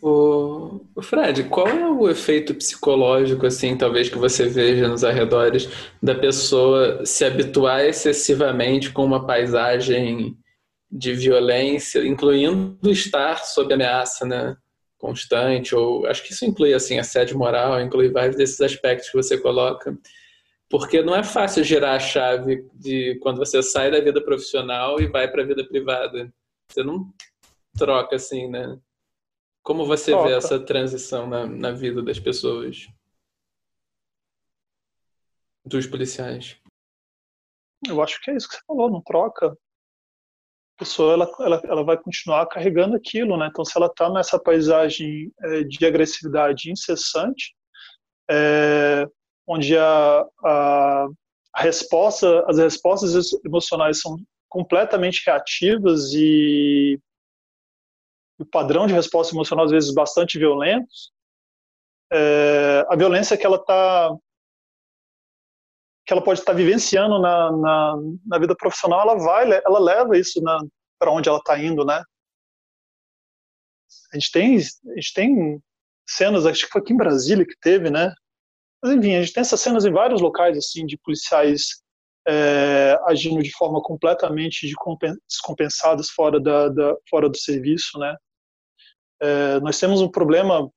O, o Fred, qual é o efeito psicológico, assim, talvez que você veja nos arredores da pessoa se habituar excessivamente com uma paisagem de violência, incluindo estar sob ameaça, né, constante, ou acho que isso inclui assim assédio moral, inclui vários desses aspectos que você coloca, porque não é fácil girar a chave de quando você sai da vida profissional e vai para a vida privada. Você não troca, assim, né? Como você troca. vê essa transição na, na vida das pessoas? Dos policiais? Eu acho que é isso que você falou, não troca. A pessoa ela, ela, ela vai continuar carregando aquilo, né? Então, se ela está nessa paisagem é, de agressividade incessante, é, onde a, a, a resposta, as respostas emocionais são completamente reativas e o padrão de resposta emocional às vezes bastante violentos, é, a violência que ela está que ela pode estar tá vivenciando na, na, na, vida profissional, ela vai, ela leva isso para onde ela está indo, né? A gente tem, a gente tem cenas, acho que foi aqui em Brasília que teve, né? Mas enfim, a gente tem essas cenas em vários locais, assim, de policiais é, agindo de forma completamente descompensadas fora, da, da, fora do serviço, né? É, nós temos um problema,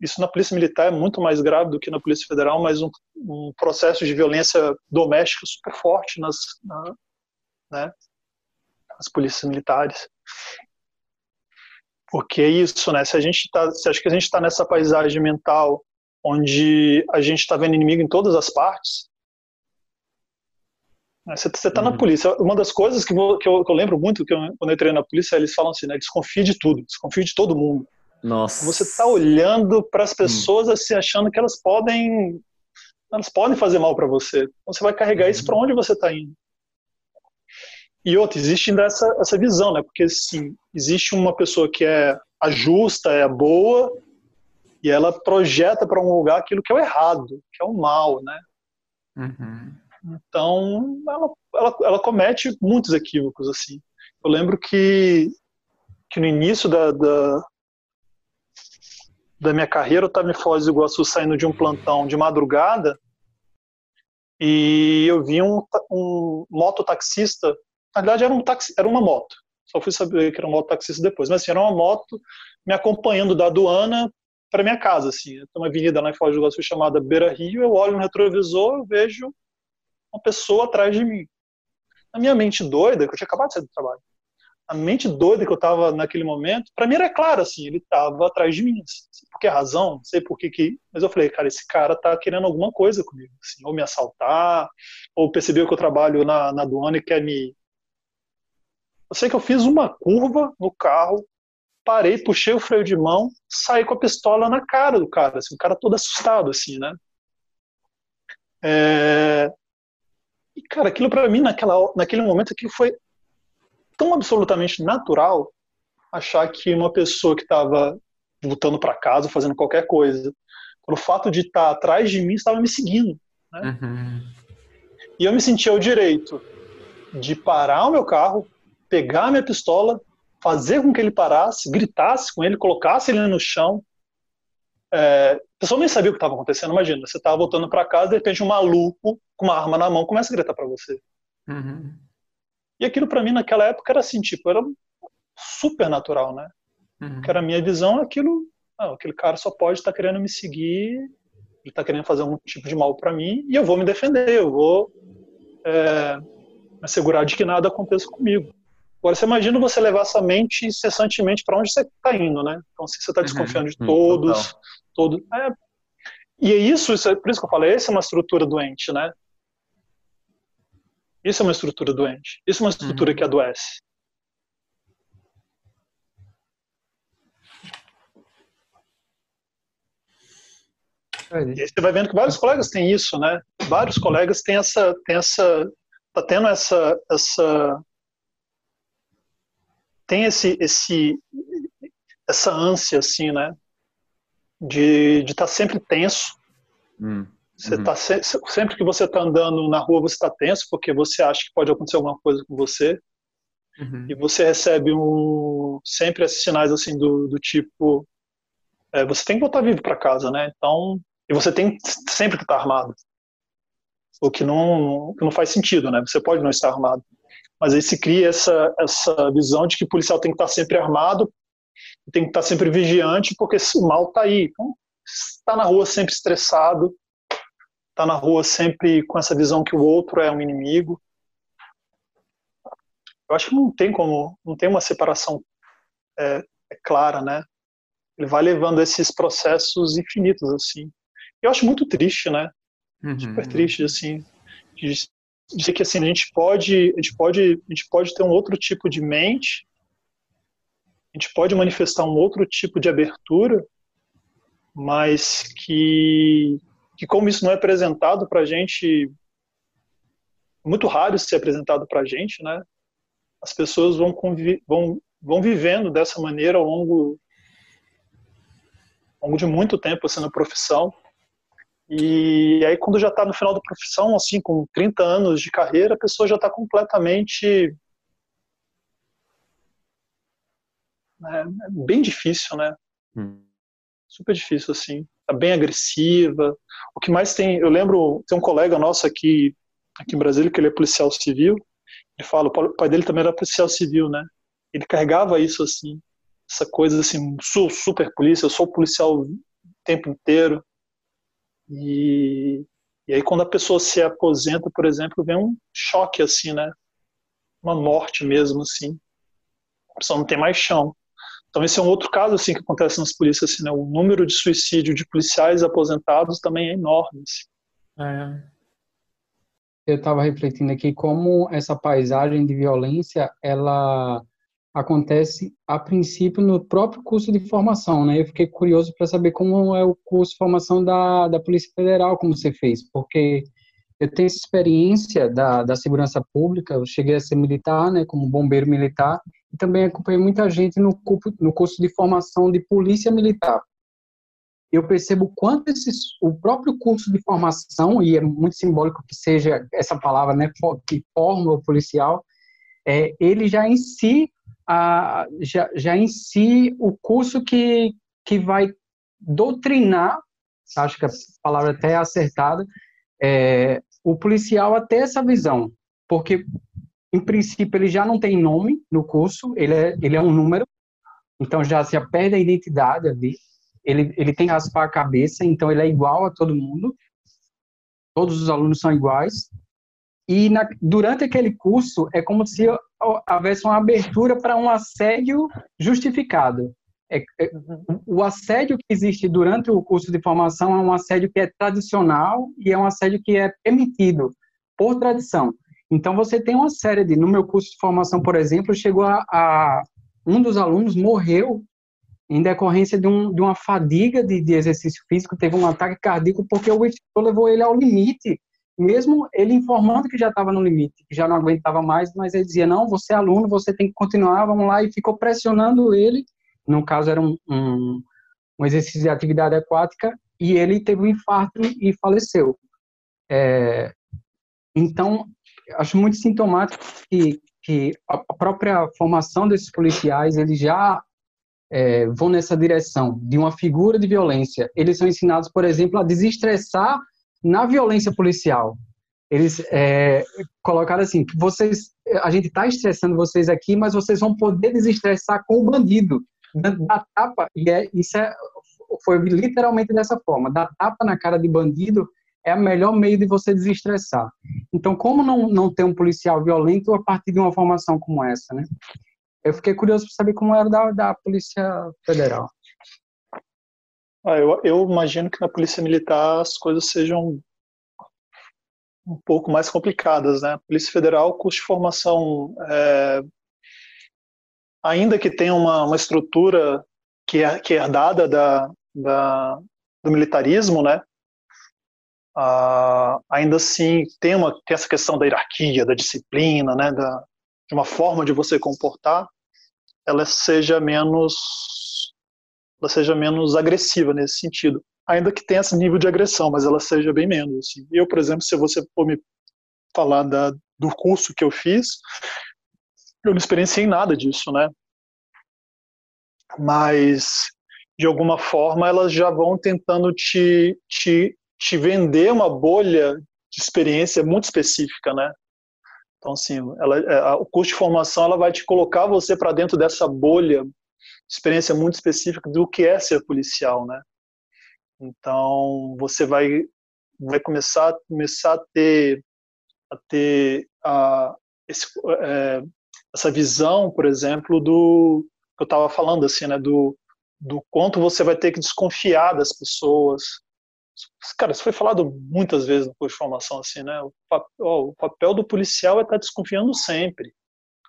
isso na polícia militar é muito mais grave do que na polícia federal, mas um, um processo de violência doméstica super forte nas, na, né, nas polícias militares. Porque é isso, né? Se a gente está, se acho que a gente está nessa paisagem mental onde a gente está vendo inimigo em todas as partes, você está na uhum. polícia. Uma das coisas que, eu, que eu, que eu lembro muito que eu, quando eu entrei na polícia, eles falam assim, né? Desconfie de tudo, desconfie de todo mundo. Nossa. Você está olhando para as pessoas hum. assim, achando que elas podem, elas podem fazer mal para você. Então você vai carregar uhum. isso para onde você está indo. E outra, existe ainda essa, essa visão, né? Porque sim, existe uma pessoa que é a justa, é a boa, e ela projeta para um lugar aquilo que é o errado, que é o mal, né? Uhum. Então, ela, ela, ela comete muitos equívocos, assim. Eu lembro que, que no início da, da, da minha carreira, eu estava em Foz do Iguaçu saindo de um plantão de madrugada e eu vi um, um mototaxista, na verdade era, um taxi, era uma moto, só fui saber que era um mototaxista depois, mas assim, era uma moto me acompanhando da aduana para minha casa, assim. Tem uma avenida lá em Foz do Iguaçu chamada Beira Rio, eu olho no retrovisor, eu vejo uma pessoa atrás de mim. A minha mente doida, que eu tinha acabado de sair do trabalho, a mente doida que eu estava naquele momento, para mim era claro, assim, ele estava atrás de mim. Assim, por que razão? Não sei por que que... Mas eu falei, cara, esse cara tá querendo alguma coisa comigo. Assim, ou me assaltar, ou percebeu que eu trabalho na, na aduana e quer me... Eu sei que eu fiz uma curva no carro, parei, puxei o freio de mão, saí com a pistola na cara do cara, assim, o cara todo assustado, assim, né? É... E, cara, aquilo para mim, naquela, naquele momento, aquilo foi tão absolutamente natural achar que uma pessoa que estava voltando para casa, fazendo qualquer coisa, pelo fato de estar tá atrás de mim, estava me seguindo. Né? Uhum. E eu me sentia o direito de parar o meu carro, pegar a minha pistola, fazer com que ele parasse, gritasse com ele, colocasse ele no chão, é, a pessoa nem sabia o que estava acontecendo. Imagina, você estava voltando para casa, de repente um maluco com uma arma na mão começa a gritar para você. Uhum. E aquilo para mim naquela época era assim, tipo, era super natural, né? Uhum. Que era a minha visão, aquilo, não, aquele cara só pode estar tá querendo me seguir, ele está querendo fazer algum tipo de mal para mim e eu vou me defender, eu vou é, me assegurar de que nada aconteça comigo. Agora, você imagina você levar essa mente incessantemente para onde você está indo, né? Então, se você está uhum. desconfiando uhum. de todos, todo. É, e é isso, isso é, por isso que eu falei, essa é uma estrutura doente, né? Isso é uma estrutura doente. Isso é uma estrutura uhum. que adoece. E aí você vai vendo que vários colegas têm isso, né? Vários colegas têm essa, têm essa, tá tendo essa, essa, tem esse, esse, essa ânsia, assim, né? de estar tá sempre tenso. Hum. Você uhum. tá se, sempre que você está andando na rua, você está tenso porque você acha que pode acontecer alguma coisa com você. Uhum. E você recebe um, sempre esses sinais assim do, do tipo é, você tem que voltar vivo para casa, né? Então, e você tem sempre que estar tá armado. O que não, que não faz sentido, né? Você pode não estar armado. Mas aí se cria essa, essa visão de que o policial tem que estar sempre armado tem que estar sempre vigiante, porque o mal está aí. Então, está na rua sempre estressado, está na rua sempre com essa visão que o outro é um inimigo. Eu acho que não tem como, não tem uma separação é, é clara, né? Ele vai levando esses processos infinitos, assim. Eu acho muito triste, né? Uhum. Super triste, assim, de dizer que assim a gente pode, a gente pode, a gente pode ter um outro tipo de mente, a gente pode manifestar um outro tipo de abertura, mas que, que como isso não é apresentado para a gente, muito raro ser apresentado para a gente, né? As pessoas vão, vão, vão vivendo dessa maneira ao longo, ao longo de muito tempo sendo assim, profissão e aí, quando já está no final da profissão, assim, com 30 anos de carreira, a pessoa já está completamente. É, bem difícil, né? Hum. Super difícil, assim. Tá bem agressiva. O que mais tem. Eu lembro, tem um colega nosso aqui, aqui em Brasília, que ele é policial civil. Ele fala, o pai dele também era policial civil, né? Ele carregava isso, assim. Essa coisa assim, sou super polícia, eu sou policial o tempo inteiro e, e aí quando a pessoa se aposenta, por exemplo, vem um choque assim, né? Uma morte mesmo assim. A pessoa não tem mais chão. Então esse é um outro caso assim que acontece nas polícias, assim, né? O número de suicídio de policiais aposentados também é enorme. Assim. É. Eu estava refletindo aqui como essa paisagem de violência ela acontece a princípio no próprio curso de formação, né? Eu fiquei curioso para saber como é o curso de formação da, da Polícia Federal, como você fez, porque eu tenho essa experiência da, da segurança pública, eu cheguei a ser militar, né, como bombeiro militar, e também acompanhei muita gente no, no curso de formação de polícia militar. Eu percebo quanto esse, o próprio curso de formação, e é muito simbólico que seja essa palavra, né, que forma o policial, é, ele já em si a, já, já em si o curso que, que vai doutrinar, acho que a palavra até é acertada, é, o policial a ter essa visão, porque em princípio ele já não tem nome no curso, ele é, ele é um número, então já se perde a identidade ali, ele, ele tem que raspar a cabeça, então ele é igual a todo mundo, todos os alunos são iguais, e na, durante aquele curso é como se houvesse uma abertura para um assédio justificado. É, é, o assédio que existe durante o curso de formação é um assédio que é tradicional e é um assédio que é permitido por tradição. Então você tem uma série de, no meu curso de formação, por exemplo, chegou a, a um dos alunos morreu em decorrência de, um, de uma fadiga de, de, exercício físico, teve um ataque cardíaco porque o instrutor levou ele ao limite mesmo ele informando que já estava no limite, que já não aguentava mais, mas ele dizia, não, você é aluno, você tem que continuar, vamos lá, e ficou pressionando ele, no caso era um, um, um exercício de atividade aquática, e ele teve um infarto e faleceu. É, então, acho muito sintomático que, que a própria formação desses policiais, eles já é, vão nessa direção de uma figura de violência. Eles são ensinados, por exemplo, a desestressar na violência policial, eles é, colocaram assim: vocês, a gente está estressando vocês aqui, mas vocês vão poder desestressar com o bandido. Da tapa, e é, isso é, foi literalmente dessa forma: dar tapa na cara de bandido é o melhor meio de você desestressar. Então, como não, não ter um policial violento a partir de uma formação como essa, né? Eu fiquei curioso para saber como era da, da Polícia Federal. Ah, eu, eu imagino que na Polícia Militar as coisas sejam um pouco mais complicadas, né? Polícia Federal, custo de formação, é, ainda que tenha uma, uma estrutura que é, que é herdada da, da, do militarismo, né? Ah, ainda assim tem, uma, tem essa questão da hierarquia, da disciplina, né? Da, de uma forma de você comportar, ela seja menos ela seja menos agressiva nesse sentido. Ainda que tenha esse nível de agressão, mas ela seja bem menos. Assim. Eu, por exemplo, se você for me falar da, do curso que eu fiz, eu não experienciei nada disso, né? Mas, de alguma forma, elas já vão tentando te, te, te vender uma bolha de experiência muito específica, né? Então, assim, ela, é, o curso de formação ela vai te colocar você para dentro dessa bolha experiência muito específica do que é ser policial, né? Então você vai vai começar começar a ter a ter a, esse, é, essa visão, por exemplo, do eu estava falando assim, né, do, do quanto você vai ter que desconfiar das pessoas. Cara, isso foi falado muitas vezes no curso de formação, assim, né? O, ó, o papel do policial é estar tá desconfiando sempre.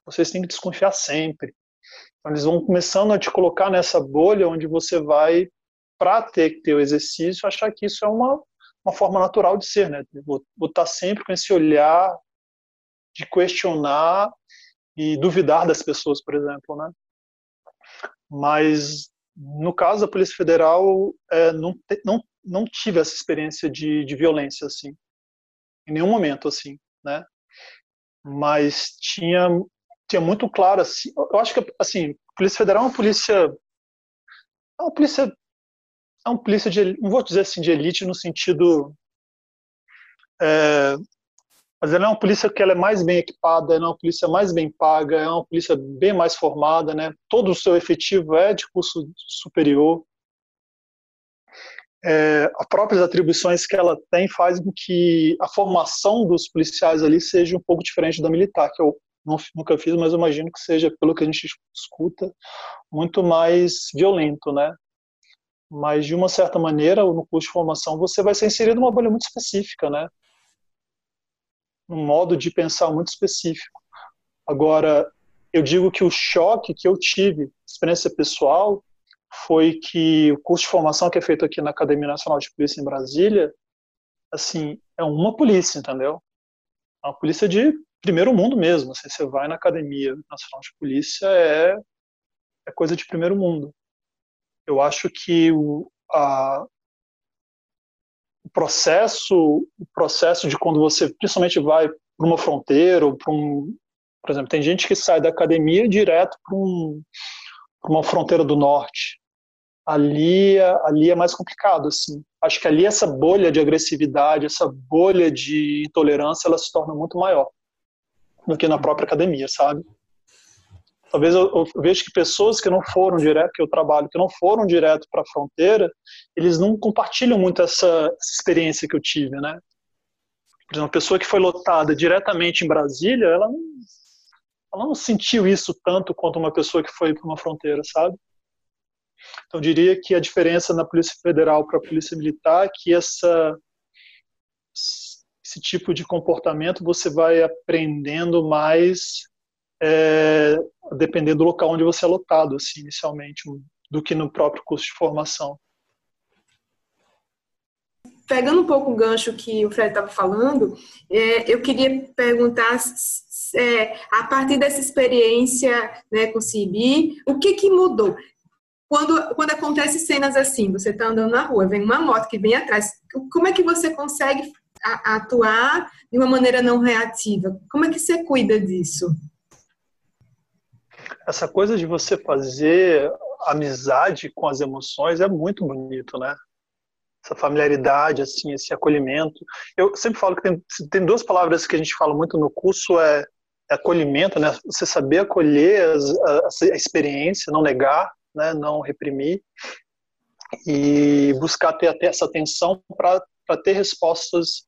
Vocês têm que desconfiar sempre. Então, eles vão começando a te colocar nessa bolha onde você vai, para ter que ter o exercício, achar que isso é uma, uma forma natural de ser, né? Vou, vou estar tá sempre com esse olhar de questionar e duvidar das pessoas, por exemplo, né? Mas no caso da Polícia Federal, é, não, não, não tive essa experiência de, de violência assim, em nenhum momento assim, né? Mas tinha tinha muito claro assim, eu acho que assim, a Polícia Federal é uma polícia é uma polícia é uma polícia de não vou dizer assim de elite no sentido é, mas ela é uma polícia que ela é mais bem equipada, é uma polícia mais bem paga, é uma polícia bem mais formada, né? Todo o seu efetivo é de curso superior. É, as próprias atribuições que ela tem fazem com que a formação dos policiais ali seja um pouco diferente da militar, que eu não, nunca fiz, mas imagino que seja, pelo que a gente escuta, muito mais violento, né? Mas, de uma certa maneira, no curso de formação, você vai ser inserido numa bolha muito específica, né? um modo de pensar muito específico. Agora, eu digo que o choque que eu tive, experiência pessoal, foi que o curso de formação que é feito aqui na Academia Nacional de Polícia em Brasília, assim, é uma polícia, entendeu? É uma polícia de primeiro mundo mesmo. Assim, você vai na Academia Nacional de Polícia, é, é coisa de primeiro mundo. Eu acho que o, a, o processo, o processo de quando você principalmente vai para uma fronteira ou para um, por exemplo, tem gente que sai da academia direto para um, uma fronteira do norte. Ali, ali é mais complicado, assim. Acho que ali essa bolha de agressividade, essa bolha de intolerância, ela se torna muito maior do que na própria academia, sabe? talvez eu, eu, vejo que pessoas que não foram direto, que eu trabalho, que não foram direto para a fronteira, eles não compartilham muito essa, essa, experiência que eu tive, né? Por exemplo, uma pessoa que foi lotada diretamente em Brasília, ela não, ela não sentiu isso tanto quanto uma pessoa que foi para uma fronteira, sabe? Então, eu diria que a diferença na Polícia Federal para a Polícia Militar é que essa, esse tipo de comportamento você vai aprendendo mais é, dependendo do local onde você é lotado, assim, inicialmente, do que no próprio curso de formação. Pegando um pouco o gancho que o Fred estava falando, é, eu queria perguntar, é, a partir dessa experiência né, com o CIB, o que, que mudou? Quando, quando acontece cenas assim, você está andando na rua, vem uma moto que vem atrás, como é que você consegue atuar de uma maneira não reativa? Como é que você cuida disso? essa coisa de você fazer amizade com as emoções é muito bonito, né? Essa familiaridade, assim, esse acolhimento. Eu sempre falo que tem, tem duas palavras que a gente fala muito no curso, é, é acolhimento, né? Você saber acolher as, a, a experiência, não negar, né? Não reprimir e buscar ter até essa atenção para ter respostas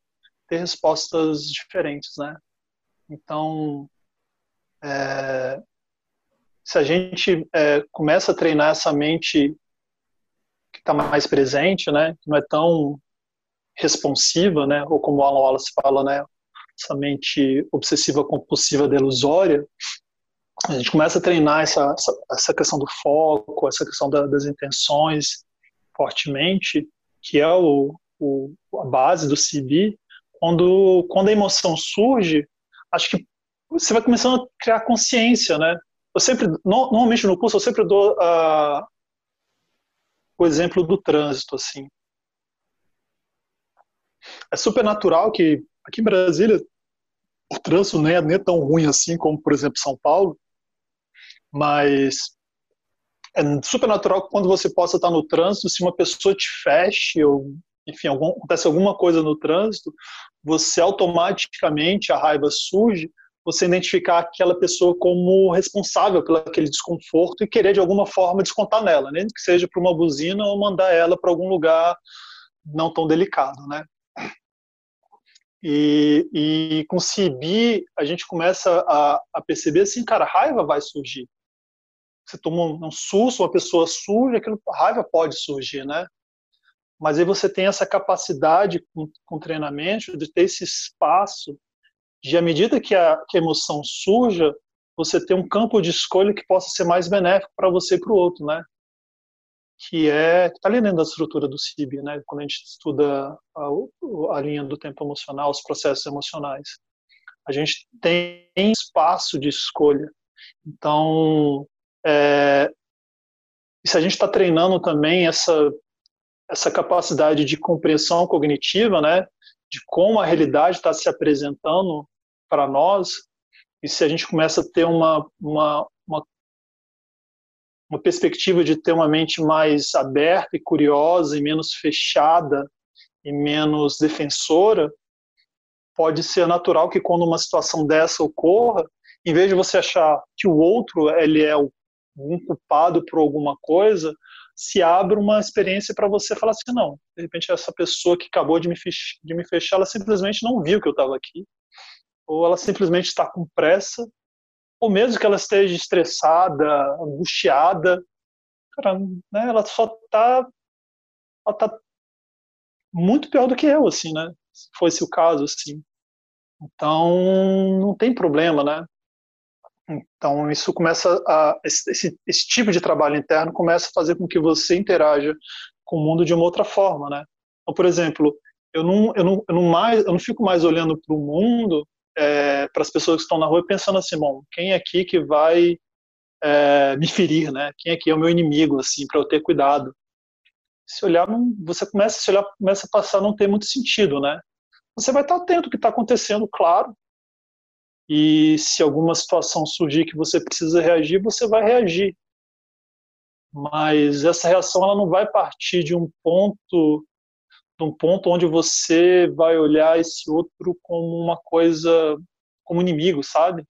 ter respostas diferentes, né? Então, é, se a gente é, começa a treinar essa mente que está mais presente, né, não é tão responsiva, né, ou como Alan Wallace fala, né, essa mente obsessiva compulsiva delusória, a gente começa a treinar essa, essa, essa questão do foco, essa questão da, das intenções fortemente, que é o, o, a base do CB, quando, quando a emoção surge, acho que você vai começando a criar consciência, né? eu sempre, normalmente no curso, eu sempre dou uh, o exemplo do trânsito, assim. É super natural que aqui em Brasília o trânsito nem é, nem é tão ruim assim como, por exemplo, São Paulo, mas é super natural que quando você possa estar no trânsito, se uma pessoa te feche ou, enfim, algum, acontece alguma coisa no trânsito, você automaticamente, a raiva surge, você identificar aquela pessoa como responsável pelo aquele desconforto e querer de alguma forma descontar nela, né? que seja para uma buzina ou mandar ela para algum lugar não tão delicado, né? E, e com CB a gente começa a, a perceber assim, cara, raiva vai surgir. você toma um, susto, uma pessoa surge, aquilo, raiva pode surgir, né? Mas aí você tem essa capacidade com, com treinamento de ter esse espaço de, à medida que a, que a emoção surja, você ter um campo de escolha que possa ser mais benéfico para você e para o outro, né? Que é está ali dentro da estrutura do CIB, né? Quando a gente estuda a, a linha do tempo emocional, os processos emocionais, a gente tem espaço de escolha. Então, é, se a gente está treinando também essa essa capacidade de compreensão cognitiva, né, de como a realidade está se apresentando para nós, e se a gente começa a ter uma, uma, uma, uma perspectiva de ter uma mente mais aberta e curiosa e menos fechada e menos defensora, pode ser natural que quando uma situação dessa ocorra, em vez de você achar que o outro ele é um culpado por alguma coisa, se abre uma experiência para você falar assim, não, de repente essa pessoa que acabou de me, fechar, de me fechar, ela simplesmente não viu que eu estava aqui, ou ela simplesmente está com pressa, ou mesmo que ela esteja estressada, angustiada, cara, né, ela só está ela tá muito pior do que eu, assim, né, se fosse o caso, assim. Então, não tem problema, né? Então, isso começa a. Esse, esse, tipo de trabalho interno começa a fazer com que você interaja com o mundo de uma outra forma, né? Então, por exemplo, eu não, eu não, eu não, mais, eu não fico mais olhando para o mundo, é, para as pessoas que estão na rua, pensando assim, bom, quem é aqui que vai é, me ferir, né? Quem aqui é o meu inimigo, assim, para eu ter cuidado. Se olhar, não, você começa a se olhar, começa a passar a não ter muito sentido, né? Você vai estar atento ao que está acontecendo, claro, e se alguma situação surgir que você precisa reagir, você vai reagir. Mas essa reação ela não vai partir de um ponto de um ponto onde você vai olhar esse outro como uma coisa como inimigo, sabe?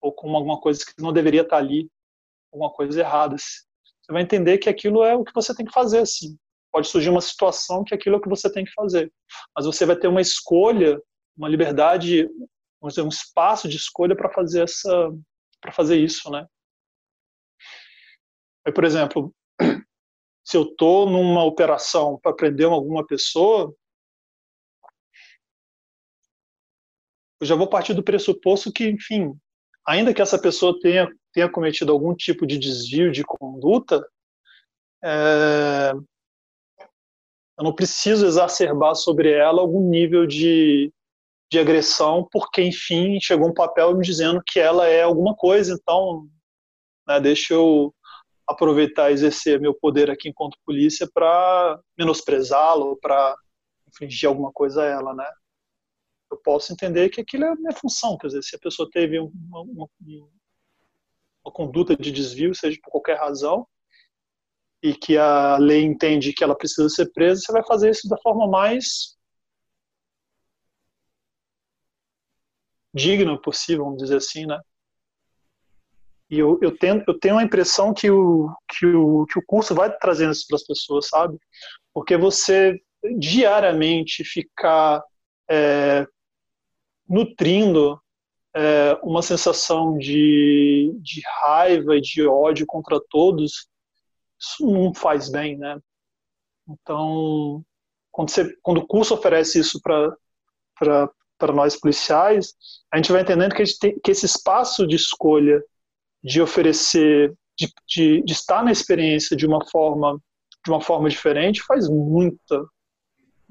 Ou como alguma coisa que não deveria estar ali, alguma coisa errada. Você vai entender que aquilo é o que você tem que fazer, assim. Pode surgir uma situação que aquilo é o que você tem que fazer, mas você vai ter uma escolha, uma liberdade vamos dizer, um espaço de escolha para fazer essa para fazer isso, né? Aí, por exemplo, se eu estou numa operação para prender alguma pessoa, eu já vou partir do pressuposto que, enfim, ainda que essa pessoa tenha, tenha cometido algum tipo de desvio de conduta, é, eu não preciso exacerbar sobre ela algum nível de, de agressão, porque, enfim, chegou um papel me dizendo que ela é alguma coisa, então, né, deixa eu aproveitar e exercer meu poder aqui enquanto polícia para menosprezá-la ou para infligir alguma coisa a ela, né? Eu posso entender que aquilo é a minha função, quer dizer, se a pessoa teve uma, uma, uma conduta de desvio, seja por qualquer razão, e que a lei entende que ela precisa ser presa, você vai fazer isso da forma mais digno possível, vamos dizer assim, né? E eu, eu, tenho, eu tenho a impressão que o, que, o, que o curso vai trazendo isso para as pessoas, sabe? Porque você diariamente ficar é, nutrindo é, uma sensação de, de raiva e de ódio contra todos, isso não faz bem, né? Então, quando, você, quando o curso oferece isso para para nós policiais, a gente vai entendendo que, tem, que esse espaço de escolha de oferecer, de, de, de, estar na experiência de uma forma de uma forma diferente faz muita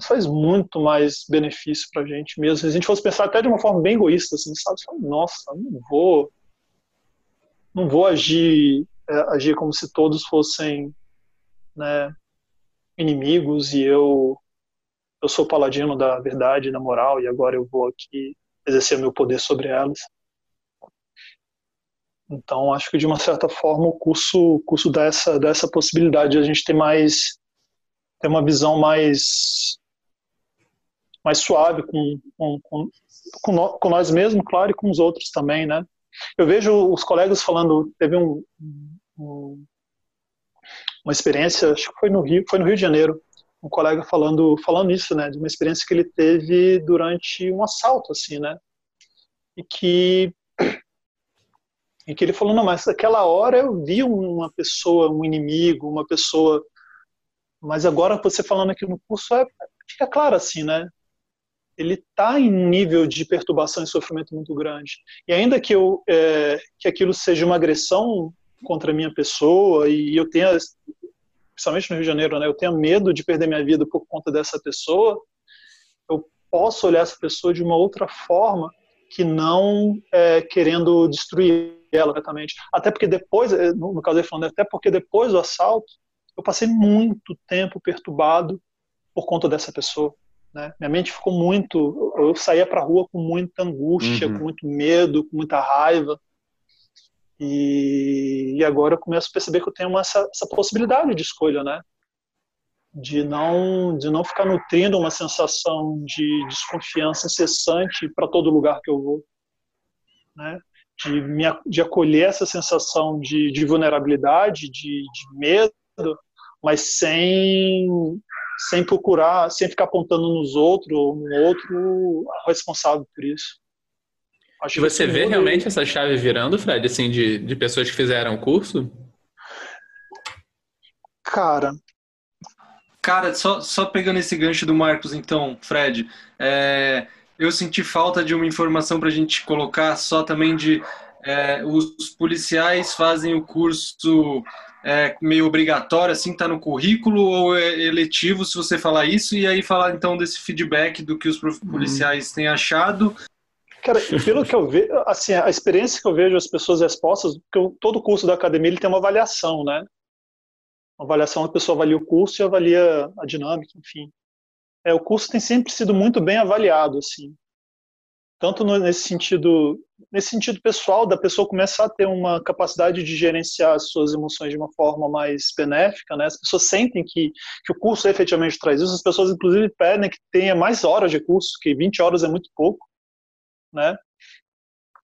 faz muito mais benefício para a gente mesmo. Se a gente fosse pensar até de uma forma bem egoísta, assim, sabe? Nossa, não vou não vou agir é, agir como se todos fossem né, inimigos e eu eu sou paladino da verdade da moral e agora eu vou aqui exercer meu poder sobre elas. Então, acho que de uma certa forma o curso, o curso dá, essa, dá essa possibilidade de a gente ter mais ter uma visão mais mais suave com, com, com, com nós mesmos, claro, e com os outros também, né? Eu vejo os colegas falando, teve um, um uma experiência, acho que foi no Rio, foi no Rio de Janeiro, um colega falando falando isso, né, de uma experiência que ele teve durante um assalto, assim, né, e que em que ele falou, não, mas naquela hora eu vi uma pessoa, um inimigo, uma pessoa, mas agora você falando aqui no curso, é, fica claro assim, né? Ele está em um nível de perturbação e sofrimento muito grande. E ainda que, eu, é, que aquilo seja uma agressão contra a minha pessoa, e eu tenha, principalmente no Rio de Janeiro, né, eu tenho medo de perder minha vida por conta dessa pessoa, eu posso olhar essa pessoa de uma outra forma que não é, querendo destruir ela completamente. Até porque depois, eh, no caso dele falando, até porque depois do assalto, eu passei muito tempo perturbado por conta dessa pessoa. Né? Minha mente ficou muito. Eu saía para a rua com muita angústia, uhum. com muito medo, com muita raiva. E, e, agora eu começo a perceber que eu tenho essa, essa possibilidade de escolha, né? De não, de não ficar nutrindo uma sensação de desconfiança incessante para todo lugar que eu vou. Né? de, me, de acolher essa sensação de, de vulnerabilidade, de, de, medo, mas sem, sem procurar, sem ficar apontando nos outros ou no outro responsável por isso. Acho e você vê realmente essa chave virando, Fred, assim, de, de pessoas que fizeram o curso? Cara. Cara, só, só pegando esse gancho do Marcos, então, Fred, é, eu senti falta de uma informação para a gente colocar só também de é, os policiais fazem o curso é, meio obrigatório, assim, está no currículo ou é eletivo, se você falar isso, e aí falar então desse feedback do que os policiais hum. têm achado. Cara, pelo que eu vejo, assim, a experiência que eu vejo as pessoas respostas, porque todo curso da academia ele tem uma avaliação, né? Uma avaliação, a pessoa avalia o curso e avalia a dinâmica, enfim é, o curso tem sempre sido muito bem avaliado, assim. Tanto no, nesse sentido, nesse sentido pessoal, da pessoa começar a ter uma capacidade de gerenciar as suas emoções de uma forma mais benéfica, né? As pessoas sentem que, que o curso efetivamente traz isso. As pessoas, inclusive, pedem que tenha mais horas de curso, que 20 horas é muito pouco, né?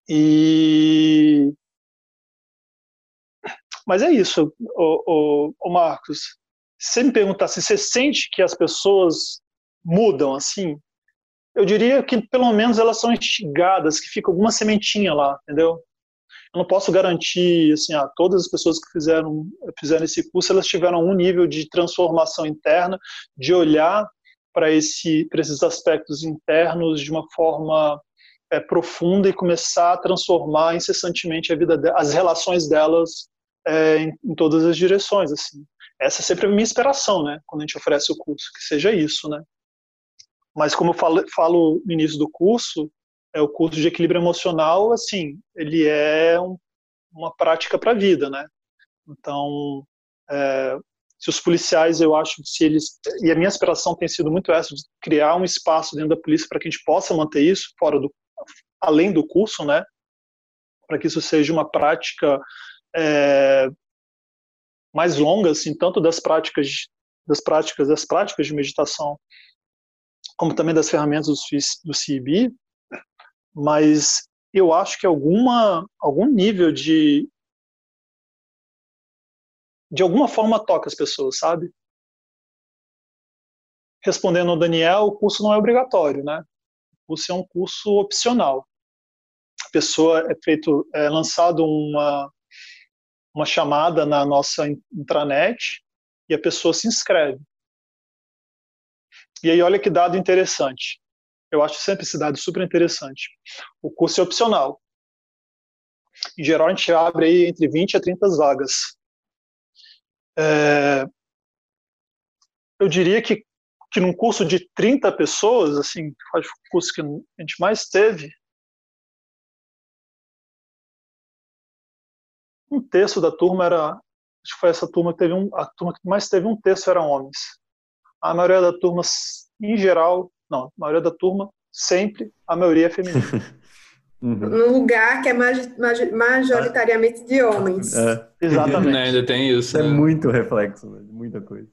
E mas é isso, o, o, o Marcos. Se você me perguntar se você sente que as pessoas mudam assim, eu diria que pelo menos elas são instigadas, que fica alguma sementinha lá, entendeu? Eu não posso garantir, assim, a todas as pessoas que fizeram, fizeram esse curso, elas tiveram um nível de transformação interna, de olhar para esse, esses aspectos internos de uma forma é, profunda e começar a transformar incessantemente a vida, de, as relações delas é, em, em, todas as direções, assim. Essa é sempre a minha inspiração, né, quando a gente oferece o curso, que seja isso, né. Mas como eu falo, falo no início do curso, é o curso de equilíbrio emocional, assim, ele é um, uma prática para a vida, né? Então, é, se os policiais, eu acho, se eles e a minha aspiração tem sido muito essa de criar um espaço dentro da polícia para que a gente possa manter isso fora do, além do curso, né? Para que isso seja uma prática é, mais longa, assim, tanto das práticas das práticas das práticas de meditação como também das ferramentas do, CIB, mas eu acho que alguma, algum nível de de alguma forma toca as pessoas, sabe? Respondendo ao Daniel, o curso não é obrigatório, né? Curso é um curso opcional. A pessoa é feito, é lançado uma uma chamada na nossa intranet e a pessoa se inscreve. E aí, olha que dado interessante. Eu acho sempre esse dado super interessante. O curso é opcional. Em geral, a gente abre aí entre 20 a 30 vagas. É, eu diria que, que num curso de 30 pessoas, assim, o curso que a gente mais teve, um terço da turma era, acho que foi essa turma que teve um, a turma que mais teve um terço eram homens a maioria da turma, em geral, não, a maioria da turma, sempre, a maioria é feminina. Uhum. Num lugar que é majoritariamente de homens. É. Exatamente. Não, ainda tem isso. É né? muito reflexo, muita coisa.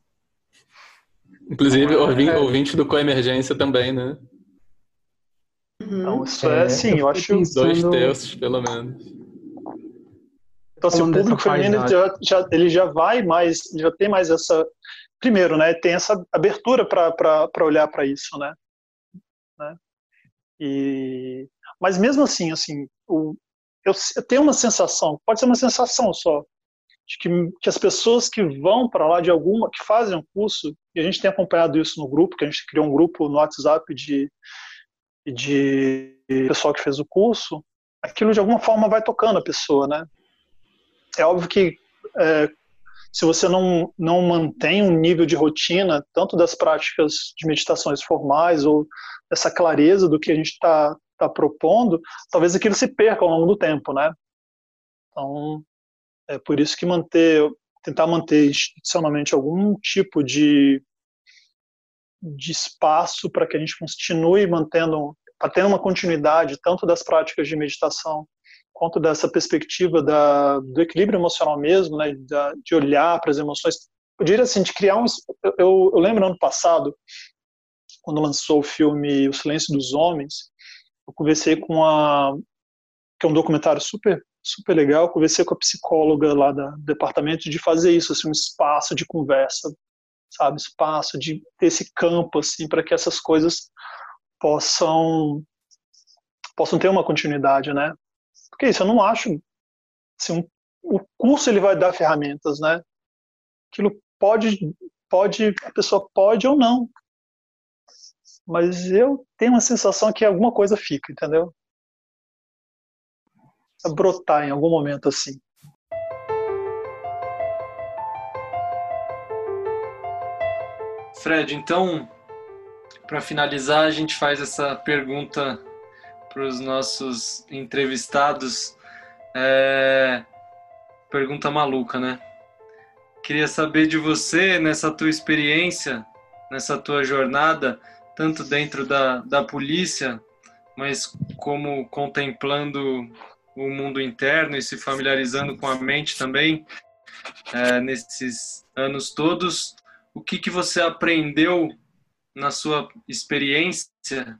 Inclusive, é. ouvinte do Coemergência também, né? Uhum. Então, isso é, assim, eu acho. Dois terços, pelo menos. Então, assim, o público feminino já, já, ele já vai mais, já tem mais essa primeiro, né, tem essa abertura para olhar para isso, né? né? E, mas mesmo assim, assim, o, eu, eu tenho uma sensação, pode ser uma sensação só, de que, que as pessoas que vão para lá de alguma, que fazem um curso, e a gente tem acompanhado isso no grupo, que a gente criou um grupo no WhatsApp de, de pessoal que fez o curso, aquilo de alguma forma vai tocando a pessoa, né? É óbvio que é, se você não, não mantém um nível de rotina, tanto das práticas de meditações formais ou essa clareza do que a gente está tá propondo, talvez aquilo se perca ao longo do tempo, né? Então, é por isso que manter, tentar manter institucionalmente algum tipo de, de espaço para que a gente continue mantendo, para ter uma continuidade tanto das práticas de meditação quanto dessa perspectiva da, do equilíbrio emocional mesmo, né, da, de olhar para as emoções. Eu diria assim, de criar um. Eu, eu lembro ano passado, quando lançou o filme O Silêncio dos Homens, eu conversei com a que é um documentário super super legal, conversei com a psicóloga lá do departamento de fazer isso, assim, um espaço de conversa, sabe, espaço de ter esse campo assim para que essas coisas possam possam ter uma continuidade, né? Porque isso eu não acho assim, um, o curso ele vai dar ferramentas, né? Aquilo pode pode a pessoa pode ou não mas eu tenho uma sensação que alguma coisa fica, entendeu? A brotar em algum momento assim. Fred, então, para finalizar, a gente faz essa pergunta para os nossos entrevistados. É... Pergunta maluca, né? Queria saber de você, nessa tua experiência, nessa tua jornada, tanto dentro da, da polícia, mas como contemplando o mundo interno e se familiarizando com a mente também, é, nesses anos todos. O que, que você aprendeu na sua experiência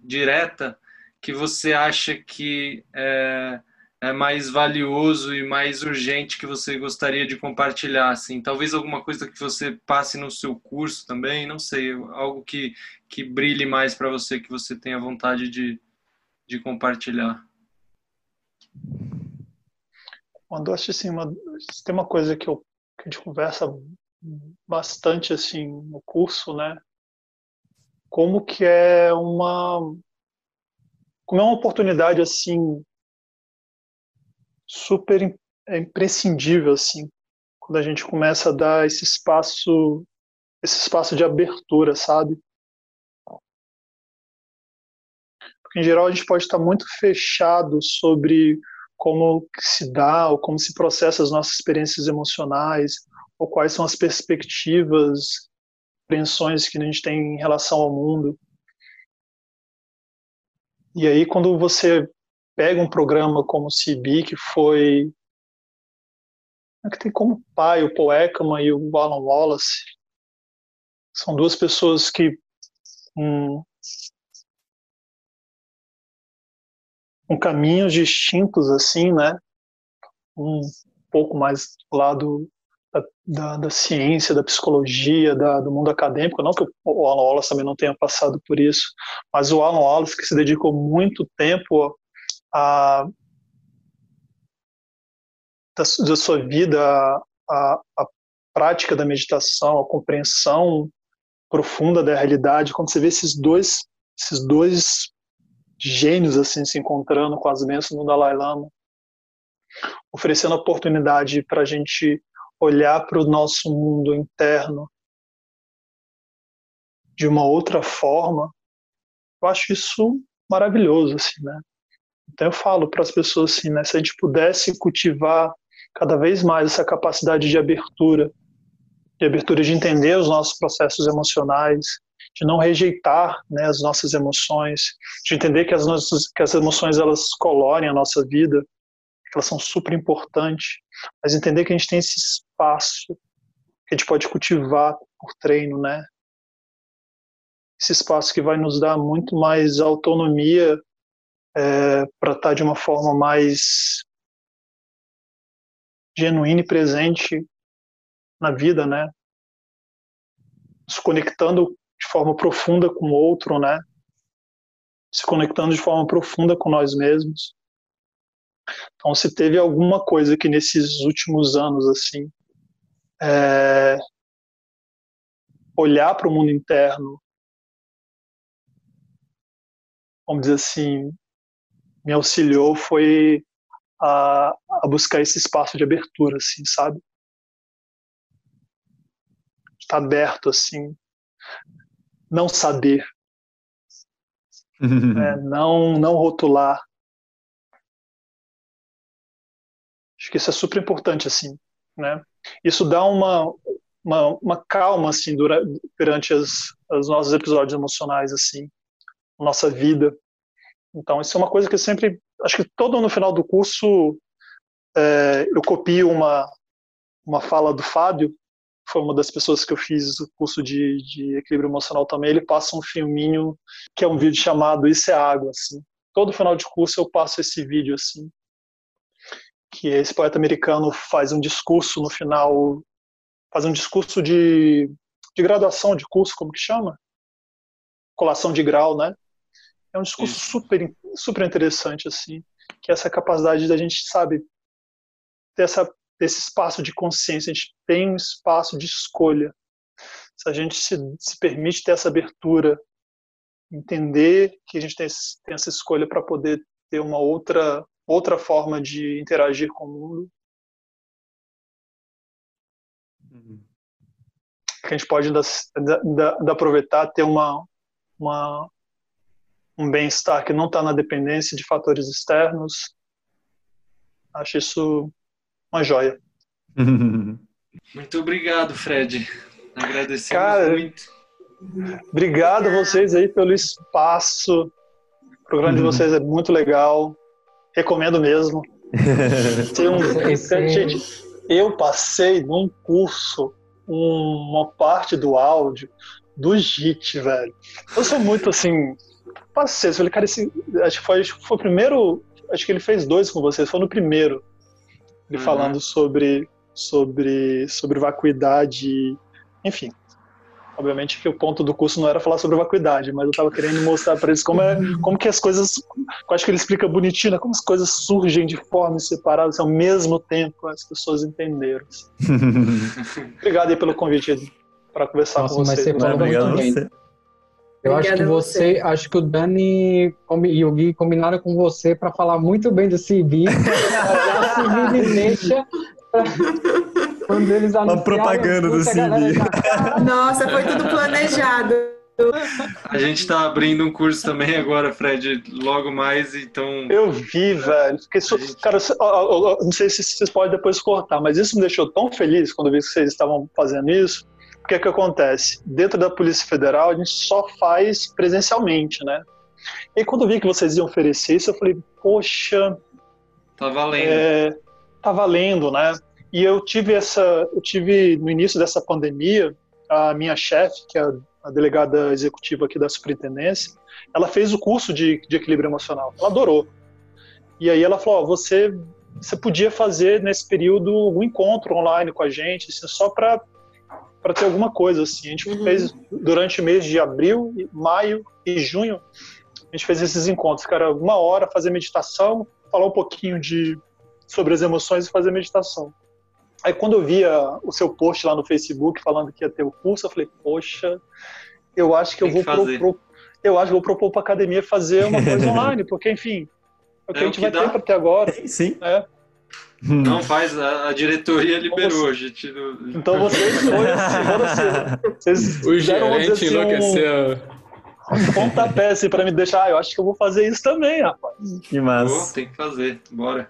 direta que você acha que é, é mais valioso e mais urgente que você gostaria de compartilhar? Assim? Talvez alguma coisa que você passe no seu curso também, não sei, algo que, que brilhe mais para você, que você tenha vontade de, de compartilhar. Quando acho assim, uma, tem uma coisa que, eu, que a gente conversa bastante assim no curso, né? Como que é uma como é uma oportunidade assim super é imprescindível assim quando a gente começa a dar esse espaço esse espaço de abertura sabe em geral a gente pode estar muito fechado sobre como se dá ou como se processa as nossas experiências emocionais ou quais são as perspectivas compreensões que a gente tem em relação ao mundo e aí quando você pega um programa como o CB, que foi é que tem como pai o Paul Ekman e o Alan Wallace. São duas pessoas que um, um caminhos distintos assim, né? Um pouco mais do lado da, da, da ciência, da psicologia, da, do mundo acadêmico. Não que o Alan Wallace também não tenha passado por isso, mas o Alan Wallace que se dedicou muito tempo a, da, da sua vida a, a prática da meditação, a compreensão profunda da realidade, quando você vê esses dois, esses dois gênios assim se encontrando com as bênçãos do Dalai Lama, oferecendo oportunidade para a gente olhar para o nosso mundo interno de uma outra forma, eu acho isso maravilhoso, assim, né? Então eu falo para as pessoas assim, né, se a gente pudesse cultivar cada vez mais essa capacidade de abertura, de abertura de entender os nossos processos emocionais, de não rejeitar né, as nossas emoções, de entender que as nossas que as emoções elas colorem a nossa vida, que elas são super importantes, mas entender que a gente tem esse espaço que a gente pode cultivar por treino, né? Esse espaço que vai nos dar muito mais autonomia é, para estar tá de uma forma mais genuína e presente na vida, né? Se conectando de forma profunda com o outro, né? Se conectando de forma profunda com nós mesmos. Então, se teve alguma coisa que nesses últimos anos, assim, é, olhar para o mundo interno, vamos dizer assim, me auxiliou foi a, a buscar esse espaço de abertura, assim, sabe? Estar aberto, assim, não saber, é, não não rotular. Acho que isso é super importante, assim, né? Isso dá uma uma, uma calma assim durante, perante as, os nossos episódios emocionais assim nossa vida então isso é uma coisa que eu sempre acho que todo no final do curso é, eu copio uma uma fala do Fábio foi uma das pessoas que eu fiz o curso de, de equilíbrio emocional também ele passa um filminho que é um vídeo chamado isso é água assim todo final de curso eu passo esse vídeo assim que esse poeta americano faz um discurso no final fazer um discurso de, de graduação de curso, como que chama? Colação de grau, né? É um discurso super, super interessante, assim, que é essa capacidade da gente, sabe, ter essa, esse espaço de consciência, a gente tem um espaço de escolha. Se a gente se, se permite ter essa abertura, entender que a gente tem, tem essa escolha para poder ter uma outra, outra forma de interagir com o mundo, que a gente pode ainda, ainda, ainda aproveitar, ter uma, uma um bem-estar que não está na dependência de fatores externos. Acho isso uma joia. Muito obrigado, Fred. Agradecemos Cara, muito. Obrigado a vocês aí pelo espaço. O programa de vocês é muito legal. Recomendo mesmo. Tem um, gente, eu passei num curso uma parte do áudio do JIT, velho. Eu sou muito assim. Passei, eu falei, cara, esse, acho que foi, foi o primeiro. Acho que ele fez dois com vocês, foi no primeiro. Ele uhum. falando sobre, sobre, sobre vacuidade, enfim. Obviamente que o ponto do curso não era falar sobre vacuidade, mas eu estava querendo mostrar para eles como, é, como que as coisas, eu acho que ele explica bonitinho, né, como as coisas surgem de formas separadas ao mesmo tempo, as pessoas entenderam. Obrigado aí pelo convite para conversar Nossa, com vocês. Mas você falou muito bem. Eu Obrigada acho que você, você, acho que o Dani e o Gui combinaram com você para falar muito bem do CB. a CB deixa quando eles Uma propaganda do CIB. Já... Nossa, foi tudo planejado. A gente está abrindo um curso também agora, Fred, logo mais, então... Eu vi, velho. So... gente... Cara, não sei se vocês podem depois cortar, mas isso me deixou tão feliz quando vi que vocês estavam fazendo isso. O que é que acontece? Dentro da Polícia Federal, a gente só faz presencialmente, né? E quando eu vi que vocês iam oferecer isso, eu falei, poxa... Tá valendo. É, tá valendo, né? E eu tive essa, eu tive no início dessa pandemia, a minha chefe, que é a delegada executiva aqui da superintendência, ela fez o curso de, de equilíbrio emocional. Ela adorou. E aí ela falou: oh, você, você podia fazer nesse período um encontro online com a gente, assim, só para para ter alguma coisa assim. A gente uhum. fez durante o mês de abril, maio e junho, a gente fez esses encontros, cara, uma hora fazer meditação, falar um pouquinho de sobre as emoções e fazer meditação. Aí quando eu via o seu post lá no Facebook falando que ia ter o curso, eu falei, poxa, eu acho que Tem eu vou que pro, eu acho que vou propor para a academia fazer uma coisa online, porque enfim, é o que é a gente vai dá. ter para ter agora. Sim. sim. Não faz, a, a diretoria liberou, você, gente. Então vocês foram assim, vocês o gerente assim, enlouqueceu. Um, um pontapé assim para me deixar, ah, eu acho que eu vou fazer isso também, rapaz. Que massa. tem que fazer, bora.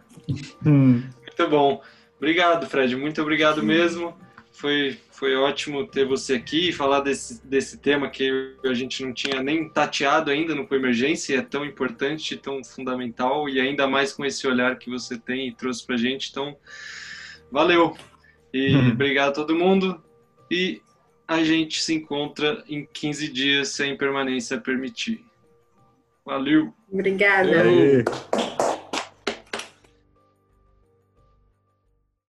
Hum. Muito bom. Obrigado, Fred. Muito obrigado mesmo. Foi, foi ótimo ter você aqui e falar desse, desse tema que a gente não tinha nem tateado ainda no Coemergência, é tão importante, tão fundamental e ainda mais com esse olhar que você tem e trouxe para a gente. Então, valeu. E uhum. obrigado a todo mundo. E a gente se encontra em 15 dias sem permanência permitir. Valeu. Obrigada.